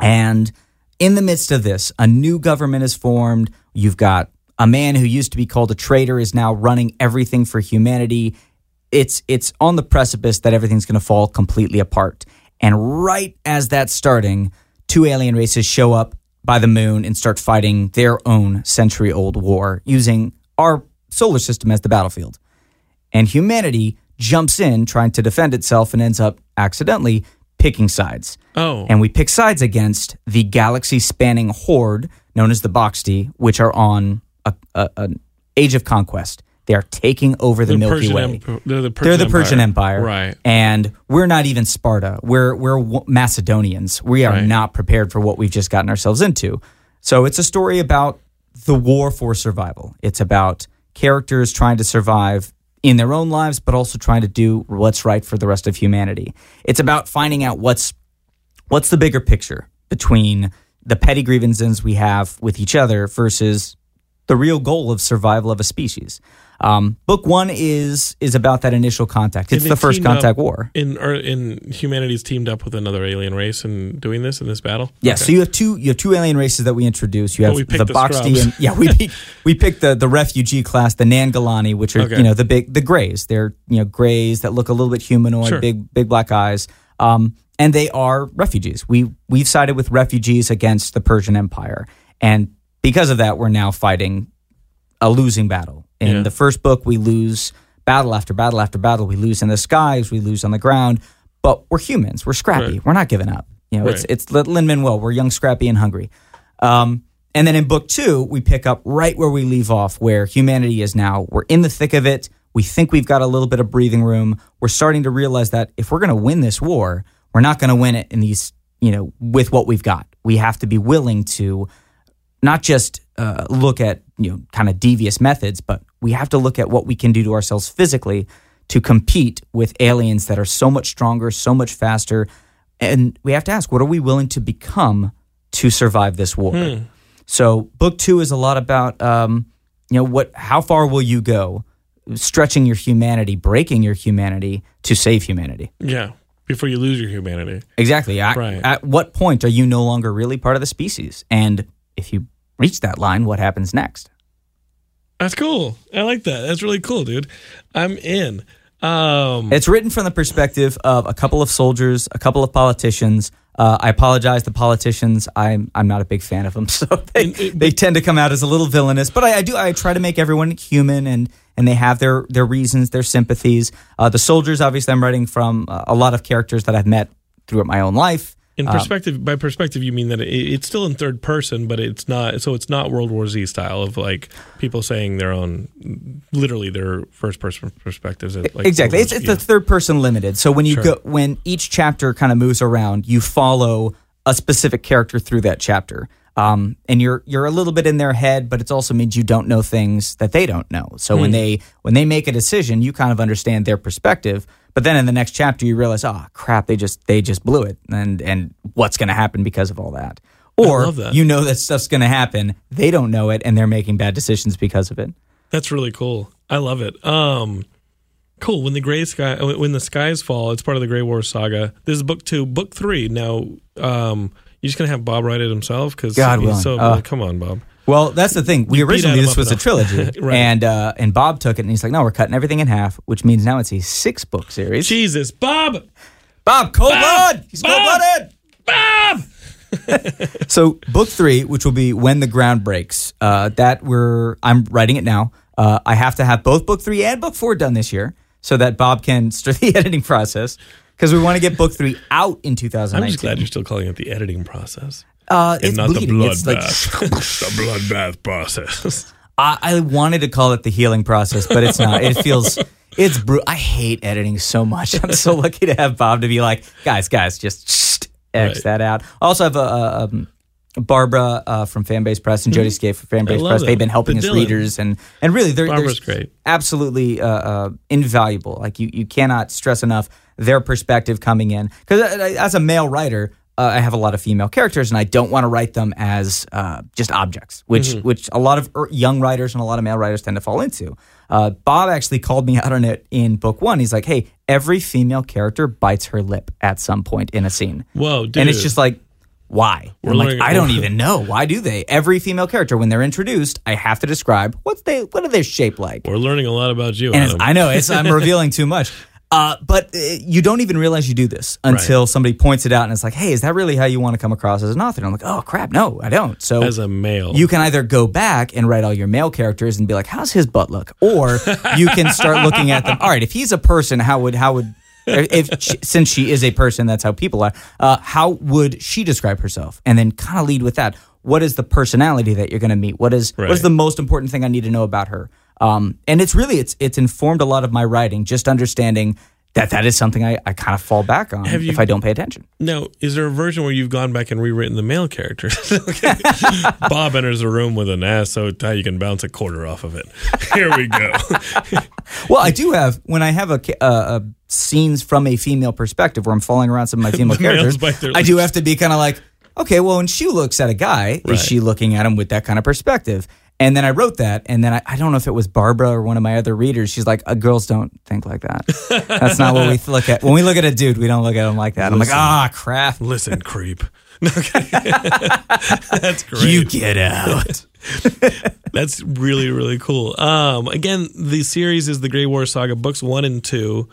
And in the midst of this, a new government is formed. You've got a man who used to be called a traitor is now running everything for humanity. It's it's on the precipice that everything's going to fall completely apart. And right as that's starting, two alien races show up by the moon and start fighting their own century-old war using our solar system as the battlefield and humanity jumps in trying to defend itself and ends up accidentally picking sides. Oh. And we pick sides against the galaxy spanning horde known as the Boxty, which are on an age of conquest. They are taking over the, the Milky Persian Way. Emp- they're the Persian They're the Persian Empire. Right. And we're not even Sparta. We're we're Macedonians. We are Right. not prepared for what we've just gotten ourselves into. So it's a story about the war for survival. It's about characters trying to survive in their own lives but also trying to do what's right for the rest of humanity. It's about finding out what's what's the bigger picture between the petty grievances we have with each other versus the real goal of survival of a species. Um, book one is is about that initial contact. It's the first contact war. In or in humanity's teamed up with another alien race and doing this in this battle. Yeah, Okay. so you have two you have two alien races that we introduce. You have the the Boxty and yeah, we pick, we picked the the refugee class, the Nangalani, which are Okay. you know the big the grays. They're you know grays that look a little bit humanoid, Sure. big big black eyes. Um, and they are refugees. We we've sided with refugees against the Persian Empire, and because of that, we're now fighting a losing battle. In Yeah. the first book, we lose battle after battle after battle. We lose in the skies, we lose on the ground, but we're humans. We're scrappy. Right. We're not giving up. You know, it's Right. it's Lin Manuel. We're young, scrappy, and hungry. Um, and then in book two, we pick up right where we leave off, where humanity is now. We're in the thick of it. We think we've got a little bit of breathing room. We're starting to realize that if we're going to win this war, we're not going to win it in these, you know, with what we've got. We have to be willing to not just uh, look at you know kind of devious methods, but we have to look at what we can do to ourselves physically to compete with aliens that are so much stronger, so much faster, and we have to ask, what are we willing to become to survive this war? So, book two is a lot about um, you know what, how far will you go, stretching your humanity, breaking your humanity to save humanity. yeah. Before you lose your humanity. Exactly. At, Right. at what point are you no longer really part of the species? And if you reach that line, what happens next? That's cool. I like that. That's really cool, dude. I'm in. Um, It's written from the perspective of a couple of soldiers, a couple of politicians. Uh, I apologize, the politicians. I'm I'm not a big fan of them, so they, it- they tend to come out as a little villainous. But I, I do I try to make everyone human and and they have their their reasons, their sympathies. Uh, the soldiers, obviously, I'm writing from uh, a lot of characters that I've met throughout my own life. In Um, perspective, by perspective, you mean that it, it's still in third person, but it's not. So it's not World War Z style of like people saying their own, literally their first person perspectives. Like exactly. It's, it's Z. the third person limited. So when you Sure. go when each chapter kind of moves around, you follow a specific character through that chapter. Um, and you're you're a little bit in their head, but it also means you don't know things that they don't know. So Hmm. when they when they make a decision, you kind of understand their perspective. But then in the next chapter, you realize, oh crap, they just they just blew it, and and what's going to happen because of all that. Or that. you know that stuff's going to happen, they don't know it, and they're making bad decisions because of it. That's really cool. I love it. Um, cool. When the gray sky, when the skies fall, it's part of the Gray War saga. This is book two. Book three. Now, um, you just gonna have Bob write it himself? Because God willing. So Uh, come on, Bob. Well, that's the thing. We You beat originally Adam this up was a enough. trilogy, Right. and uh, and Bob took it and he's like, "No, we're cutting everything in half," which means now it's a six book series. Jesus, Bob, Bob, cold blood. He's cold Bob! blooded. Bob. So book three, which will be when the ground breaks, uh, that we're I'm writing it now. Uh, I have to have both book three and book four done this year so that Bob can start the editing process. because we want to get book three out in I'm 2019. just glad you're still calling it the editing process uh, it's not the bleeding. It's like bloodbath. the bloodbath process. I, I wanted to call it the healing process, but it's not. It feels it's. Bru- I hate editing so much. I'm so lucky to have Bob to be like, guys, guys, just shh, x Right. that out. I also have a. a um, Barbara uh, from Fanbase Press and Jody Skate from Mm-hmm. Fanbase Press. They've been helping The us Dylan. readers and and really they're, they're great. absolutely uh, uh, invaluable. Like you, you cannot stress enough their perspective coming in. Because as a male writer, uh, I have a lot of female characters, and I don't want to write them as uh, just objects, which which a lot of er- young writers and a lot of male writers tend to fall into. Uh, Bob actually called me out on it in book one. He's like, "Hey, every female character bites her lip at some point in a scene." Whoa, dude. and it's just like why We're like i don't even know why do they every female character when they're introduced i have to describe what's they what are they shaped like We're learning a lot about you. I know it's I'm revealing too much. Uh, but uh, you don't even realize you do this until somebody points it out and it's like, hey, is that really how you want to come across as an author? And I'm like, oh crap, no, I don't. So As a male. you can either go back and write all your male characters and be like, how's his butt look? Or you can start looking at them. All right, if he's a person, how would how would if she, since she is a person, that's how people are. Uh, how would she describe herself? And then kind of lead with that. What is the personality that you're going to meet? What is what is the most important thing I need to know about her? Um, and it's really it's it's informed a lot of my writing. Just understanding that that is something I, I kind of fall back on you- if I don't pay attention. Now, is there a version where you've gone back and rewritten the male characters? Bob enters the room with an ass so tight you can bounce a quarter off of it. Here we go. Well, I do have when I have a, ca- uh, uh, scenes from a female perspective where I'm falling around some of my female characters. I do have to be kind of like, okay, well, when she looks at a guy, Right. is she looking at him with that kind of perspective? And then I wrote that, and then I, I don't know if it was Barbara or one of my other readers. She's like, uh, "Girls don't think like that. That's not what we look at. When we look at a dude, we don't look at him like that." I'm like, Listen. "Ah, crap! Listen, creep. That's great. You get out." That's really really cool. Um, again, the series is the Gray War Saga. Books one and two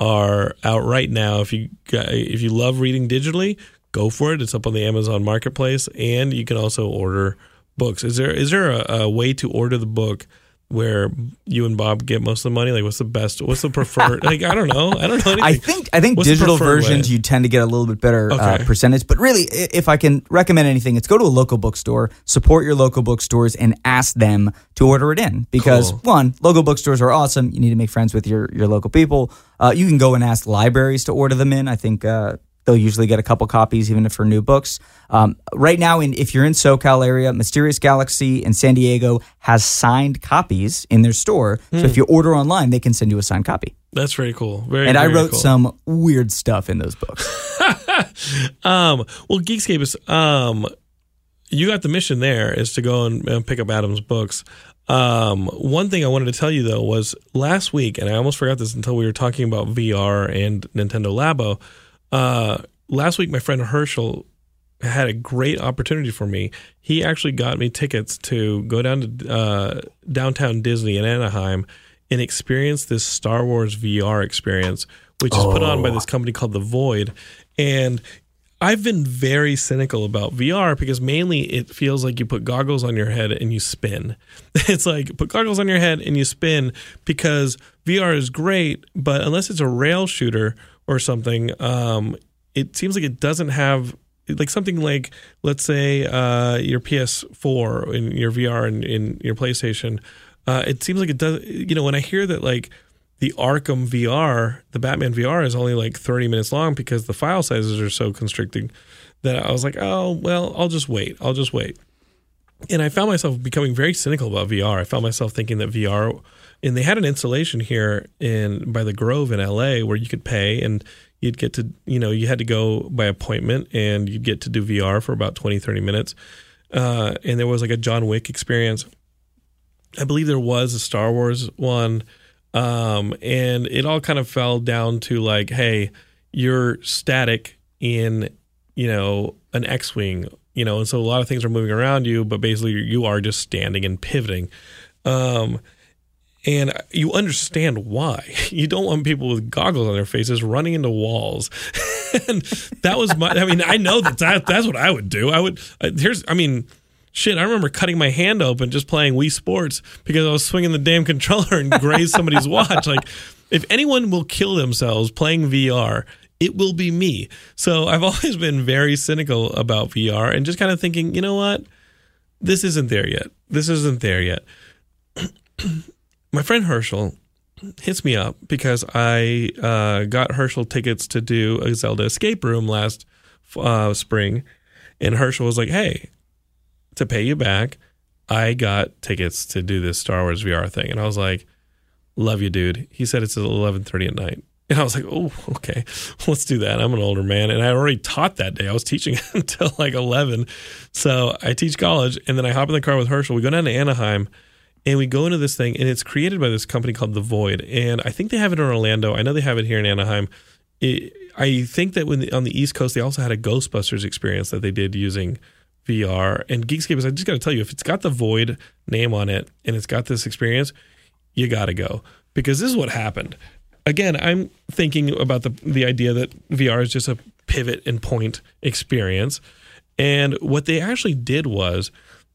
are out right now. If you if you love reading digitally, go for it. It's up on the Amazon Marketplace, and you can also order books. Is there is there a, a way to order the book? Where you and Bob get most of the money? Like, what's the best? What's the preferred? Like, I don't know. I don't know. Anything. I think I think What's digital versions way? you tend to get a little bit better uh, percentage. But really, if I can recommend anything, it's go to a local bookstore, support your local bookstores, and ask them to order it in. Because Cool. one, local bookstores are awesome. You need to make friends with your your local people. Uh, you can go and ask libraries to order them in. I think. Uh, They'll usually get a couple copies, even if for new books. Um, right now, in if you're in SoCal area, Mysterious Galaxy in San Diego has signed copies in their store. So Hmm. if you order online, they can send you a signed copy. That's very cool. Very. And I wrote cool. some weird stuff in those books. Um, well, Geekscape is um, you got the mission there is to go and, and pick up Adam's books. Um, one thing I wanted to tell you though was last week, and I almost forgot this until we were talking about VR and Nintendo Labo. Uh, last week, my friend Herschel had a great opportunity for me. He actually got me tickets to go down to uh, downtown Disney in Anaheim and experience this Star Wars VR experience, which is put on by this company called The Void. And I've been very cynical about VR because mainly it feels like you put goggles on your head and you spin. It's like put goggles on your head and you spin because VR is great, but unless it's a rail shooter or something, um, it seems like it doesn't have like something like let's say uh, your PS4 in your VR and in your PlayStation. Uh, it seems like it does. You know, when I hear that like the Arkham VR, the Batman VR is only like 30 minutes long because the file sizes are so constricting that I was like, oh, well, I'll just wait. I'll just wait. And I found myself becoming very cynical about VR. I found myself thinking that VR, and they had an installation here in by the Grove in LA where you could pay and you'd get to, you know, you had to go by appointment and you'd get to do VR for about 20, 30 minutes. Uh, and there was like a John Wick experience. I believe there was a Star Wars one. Um, and it all kind of fell down to like, hey, you're static in, you know, an X Wing, you know, and so a lot of things are moving around you, but basically you are just standing and pivoting. Um, and you understand why. You don't want people with goggles on their faces running into walls. and that was my, I mean, I know that, that that's what I would do. I would, here's, I mean, Shit, I remember cutting my hand open just playing Wii Sports because I was swinging the damn controller and grazed somebody's watch. Like, if anyone will kill themselves playing VR, it will be me. So I've always been very cynical about VR and just kind of thinking, you know what? This isn't there yet. This isn't there yet. My friend Herschel hits me up because I uh, got Herschel tickets to do a Zelda escape room last uh, spring. And Herschel was like, hey, to pay you back, I got tickets to do this Star Wars VR thing. And I was like, love you, dude. He said it's at 11.30 at night. And I was like, oh, okay, let's do that. I'm an older man. And I already taught that day. I was teaching until like 11. So I teach college. And then I hop in the car with Herschel. We go down to Anaheim and we go into this thing. And it's created by this company called The Void. And I think they have it in Orlando. I know they have it here in Anaheim. It, I think that when on the East Coast, they also had a Ghostbusters experience that they did using VR. And Geekscapists, I just got to tell you, if it's got the Void name on it and it's got this experience, you got to go because this is what happened again, I'm thinking about the the idea that VR is just a pivot and point experience. And what they actually did was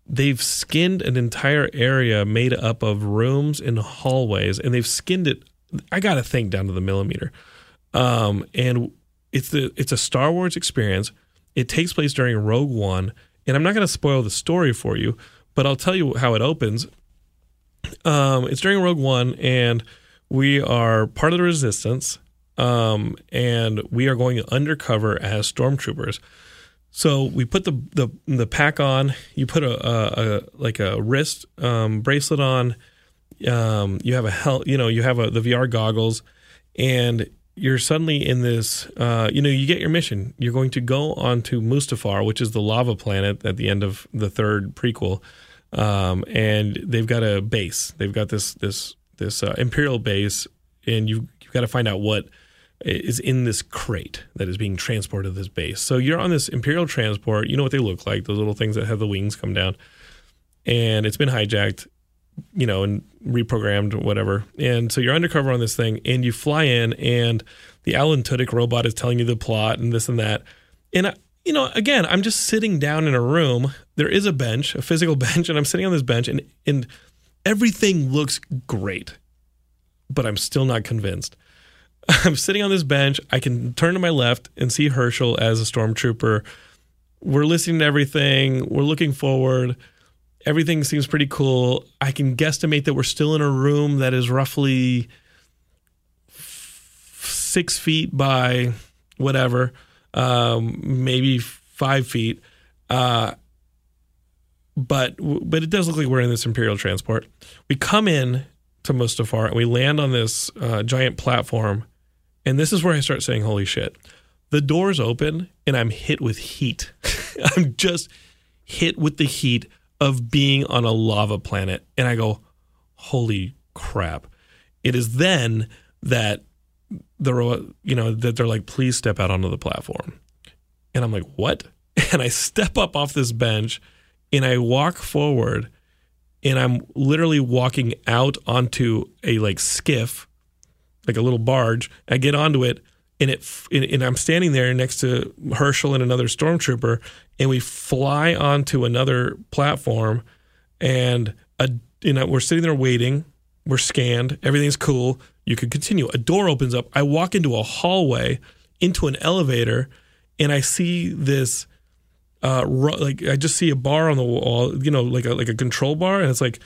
they've skinned an entire area made up of rooms and hallways, and they've skinned it. I got to think down to the millimeter. Um, and it's the it's a Star Wars experience. It takes place during Rogue One, and I'm not going to spoil the story for you, but I'll tell you how it opens. Um, it's during Rogue One, and we are part of the resistance, um, and we are going undercover as stormtroopers. So we put the the, the pack on. You put a, a, a like a wrist um, bracelet on. Um, you have a hel- you know you have a, the VR goggles, and you're suddenly in this. Uh, you know you get your mission. You're going to go onto Mustafar, which is the lava planet at the end of the third prequel, um, and they've got a base. They've got this this this uh, imperial base, and you you've got to find out what is in this crate that is being transported to this base. So you're on this imperial transport. You know what they look like? Those little things that have the wings come down, and it's been hijacked, you know, and reprogrammed, whatever. And so you're undercover on this thing, and you fly in, and the Alan Tudyk robot is telling you the plot and this and that. And I, you know, again, I'm just sitting down in a room. There is a bench, a physical bench, and I'm sitting on this bench, and and everything looks great, but I'm still not convinced. I'm sitting on this bench. I can turn to my left and see Herschel as a stormtrooper. We're listening to everything. We're looking forward. Everything seems pretty cool. I can guesstimate that we're still in a room that is roughly six feet by whatever, um, maybe five feet. Uh, but but it does look like we're in this imperial transport. We come in to Mustafar and we land on this uh, giant platform, and this is where I start saying, "Holy shit!" The doors open and I'm hit with heat. I'm just hit with the heat of being on a lava planet, and I go, "Holy crap!" It is then that the you know that they're like, "Please step out onto the platform," and I'm like, "What?" And I step up off this bench and I walk forward and I'm literally walking out onto a like skiff, like a little barge. I get onto it and it and I'm standing there next to Herschel and another stormtrooper and we fly onto another platform and a you know we're sitting there waiting. We're scanned. Everything's cool. You can continue. A door opens up. I walk into a hallway, into an elevator, and I see this uh, like I just see a bar on the wall, you know, like a like a control bar, and it's like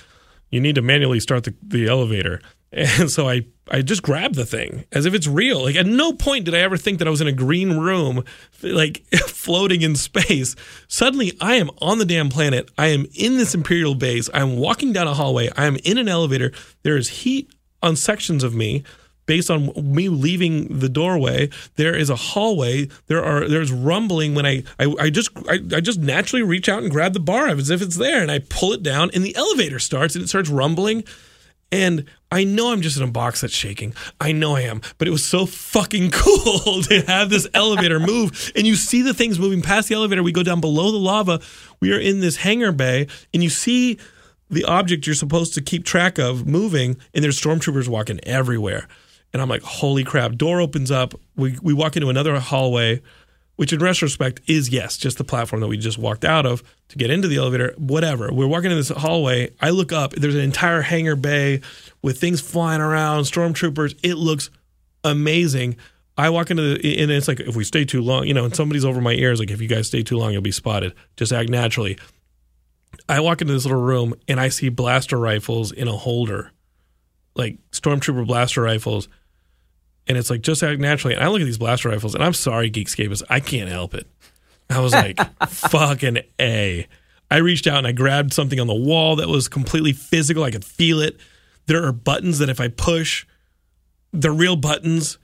you need to manually start the, the elevator. And so I I just grabbed the thing as if it's real. Like at no point did I ever think that I was in a green room, like floating in space. Suddenly I am on the damn planet. I am in this imperial base. I'm walking down a hallway. I am in an elevator. There is heat on sections of me based on me leaving the doorway there is a hallway there are there's rumbling when i i, I just I, I just naturally reach out and grab the bar as if it's there and i pull it down and the elevator starts and it starts rumbling and I know I'm just in a box that's shaking. I know I am. But it was so fucking cool to have this elevator move. And you see the things moving past the elevator. We go down below the lava. We are in this hangar bay, and you see the object you're supposed to keep track of moving, and there's stormtroopers walking everywhere. And I'm like, holy crap. Door opens up. We, we walk into another hallway, which in retrospect is, yes, just the platform that we just walked out of to get into the elevator, whatever. We're walking in this hallway. I look up. There's an entire hangar bay with things flying around, stormtroopers. It looks amazing. I walk into the, and it's like if we stay too long, you know, and somebody's over my ears, like if you guys stay too long, you'll be spotted. Just act naturally. I walk into this little room and I see blaster rifles in a holder, like stormtrooper blaster rifles, and it's like just act naturally. And I look at these blaster rifles, and I'm sorry, Geekscapists, I can't help it. I was like, fucking a. I reached out and I grabbed something on the wall that was completely physical. I could feel it. There are buttons that if I push, they're real buttons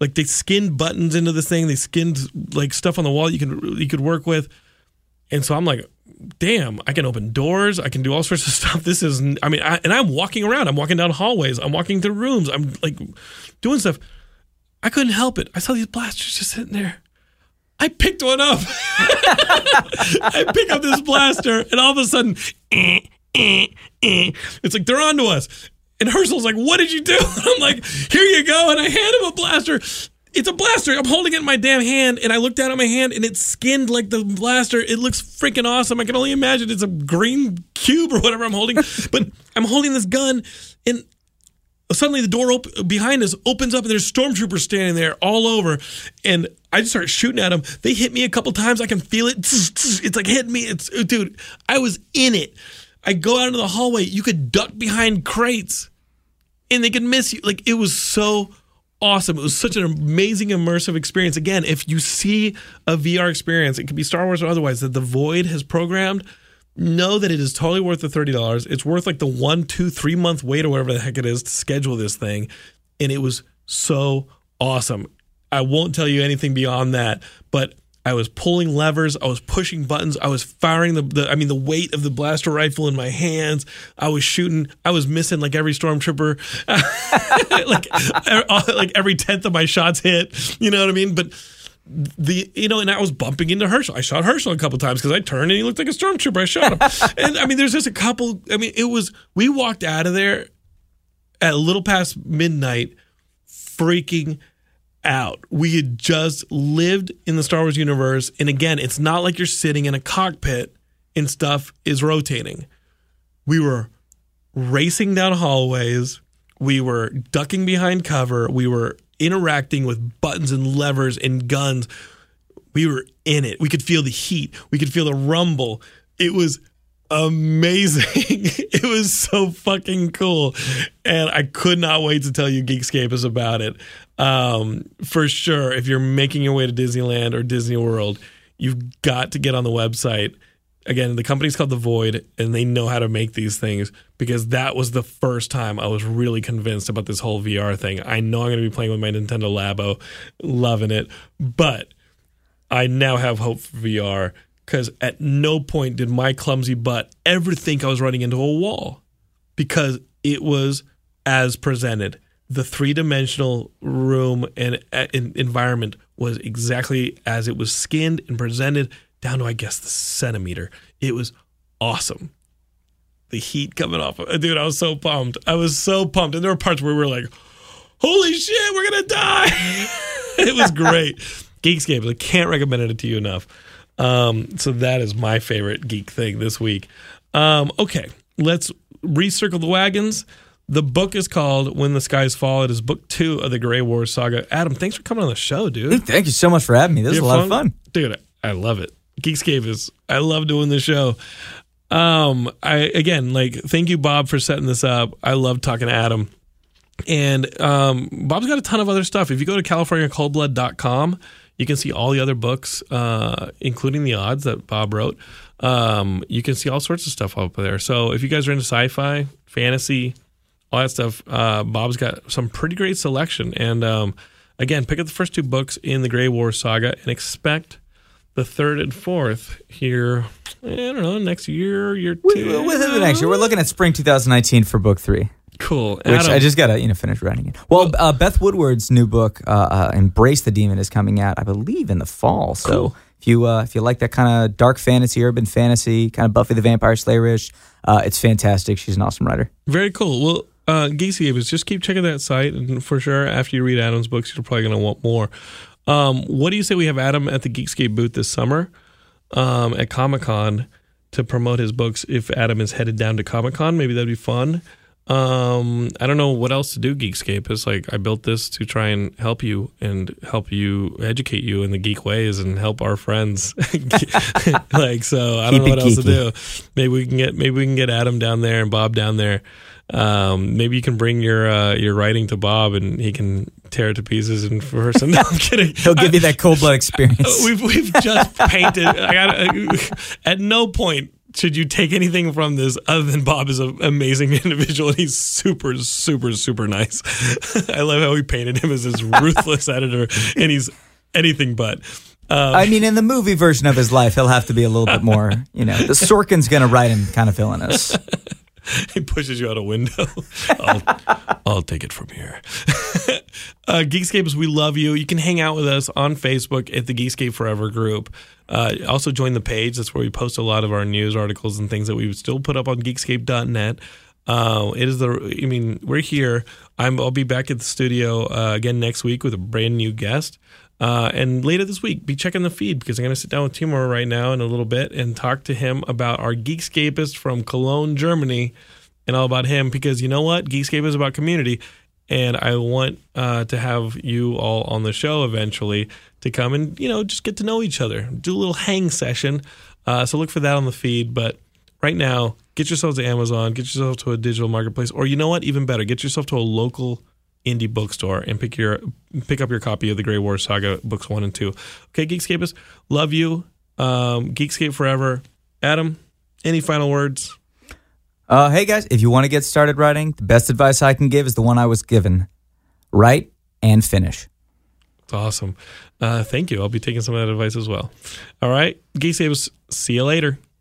like they skinned buttons into this thing. They skinned like stuff on the wall you can you could work with. And so I'm like, damn, I can open doors. I can do all sorts of stuff. This is, I mean, I, and I'm walking around. I'm walking down hallways. I'm walking through rooms. I'm like doing stuff. I couldn't help it. I saw these blasters just sitting there. I picked one up. I pick up this blaster, and all of a sudden, eh, eh, eh, it's like they're onto us. And Herschel's like, "What did you do?" I'm like, "Here you go." And I hand him a blaster. It's a blaster. I'm holding it in my damn hand, and I look down at my hand, and it's skinned like the blaster. It looks freaking awesome. I can only imagine it's a green cube or whatever I'm holding, but I'm holding this gun, and suddenly the door op- behind us opens up, and there's stormtroopers standing there all over, and I just start shooting at them. They hit me a couple times. I can feel it. It's like hitting me. It's dude. I was in it. I go out into the hallway. You could duck behind crates and they could miss you. Like it was so awesome. It was such an amazing immersive experience. Again, if you see a VR experience, it could be Star Wars or otherwise that the Void has programmed. Know that it is totally worth the thirty dollars. It's worth like the one, two, three month wait or whatever the heck it is to schedule this thing, and it was so awesome. I won't tell you anything beyond that, but I was pulling levers. I was pushing buttons. I was firing the, the, I mean, the weight of the blaster rifle in my hands. I was shooting. I was missing like every stormtrooper, like, like every tenth of my shots hit. You know what I mean? But the, you know, and I was bumping into Herschel. I shot Herschel a couple times because I turned and he looked like a stormtrooper. I shot him. and I mean, there's just a couple. I mean, it was, we walked out of there at a little past midnight freaking out. We had just lived in the Star Wars universe. And again, it's not like you're sitting in a cockpit and stuff is rotating. We were racing down hallways. We were ducking behind cover. We were interacting with buttons and levers and guns. We were in it. We could feel the heat. We could feel the rumble. It was amazing. it was so fucking cool. And I could not wait to tell you Geekscapists about it. Um, for sure, if you're making your way to Disneyland or Disney World, you've got to get on the website. Again, the company's called The Void, and they know how to make these things because that was the first time I was really convinced about this whole VR thing. I know I'm going to be playing with my Nintendo Labo, loving it, but I now have hope for VR because at no point did my clumsy butt ever think I was running into a wall because it was as presented the three dimensional room and, uh, and, environment was exactly as it was skinned and presented down to I guess the centimeter. It was awesome. The heat coming off, dude. I was so pumped. I was so pumped, and there were parts where we were like, "Holy shit, we're gonna die!" it was great. Geekscape. I can't recommend it to you enough. Um, so that is my favorite geek thing this week. Um, okay, let's recircle the wagons. The book is called When the Skies Fall. It is book two of the Gray Wars saga. Adam, thanks for coming on the show, dude. Thank you so much for having me. This is a lot fun? of fun. Dude, I love it. Geekscape is, I love doing the show. Um, I, again, like, thank you, Bob, for setting this up. I love talking to Adam. And um, Bob's got a ton of other stuff. If you go to CaliforniaColdBlood.com, you can see all the other books, uh, including the odds that Bob wrote. Um, you can see all sorts of stuff up there. So if you guys are into sci fi, fantasy, all that stuff. Uh, Bob's got some pretty great selection. And um, again, pick up the first two books in the Gray War saga and expect the third and fourth here. I don't know, next year, year two. Within the next year, we're looking at spring 2019 for book three. Cool. Which Adam, I just gotta you know finish writing it. Well, uh, Beth Woodward's new book, uh, uh, "Embrace the Demon," is coming out, I believe, in the fall. So cool. if you uh, if you like that kind of dark fantasy, urban fantasy, kind of Buffy the Vampire Slayer-ish, uh, it's fantastic. She's an awesome writer. Very cool. Well, uh, Geekscape just keep checking that site, and for sure, after you read Adam's books, you're probably going to want more. Um, what do you say we have Adam at the Geekscape booth this summer um, at Comic Con to promote his books? If Adam is headed down to Comic Con, maybe that'd be fun. Um, I don't know what else to do, Geekscape. It's like I built this to try and help you and help you educate you in the geek ways and help our friends. like so, I don't know what else to do. Maybe we can get maybe we can get Adam down there and Bob down there. Um, maybe you can bring your uh, your writing to Bob and he can tear it to pieces in person. No, I'm kidding. He'll give I, you that cold blood experience. We've we've just painted. I got at no point should you take anything from this other than Bob is an amazing individual and he's super, super, super nice. I love how he painted him as this ruthless editor and he's anything but. Um, I mean, in the movie version of his life, he'll have to be a little bit more, you know, the Sorkin's going to write him kind of villainous. he pushes you out a window. I'll, I'll take it from here. uh, Geekscapes, we love you. You can hang out with us on Facebook at the Geekscape Forever group. Uh, also join the page. That's where we post a lot of our news articles and things that we still put up on Geekscape.net. Uh, it is the. I mean, we're here. I'm. I'll be back at the studio uh, again next week with a brand new guest. Uh, and later this week, be checking the feed because I'm going to sit down with Timur right now in a little bit and talk to him about our Geekscapist from Cologne, Germany, and all about him. Because you know what, Geekscape is about community, and I want uh, to have you all on the show eventually to come and you know just get to know each other, do a little hang session. Uh, so look for that on the feed. But right now, get yourselves to Amazon, get yourself to a digital marketplace, or you know what, even better, get yourself to a local indie bookstore and pick your pick up your copy of the Gray War Saga books one and two. Okay, Geekscapists, love you. Um, Geekscape forever. Adam, any final words? Uh, hey guys, if you want to get started writing, the best advice I can give is the one I was given: write and finish. It's awesome. Uh, thank you. I'll be taking some of that advice as well. All right, Geekscapists, see you later.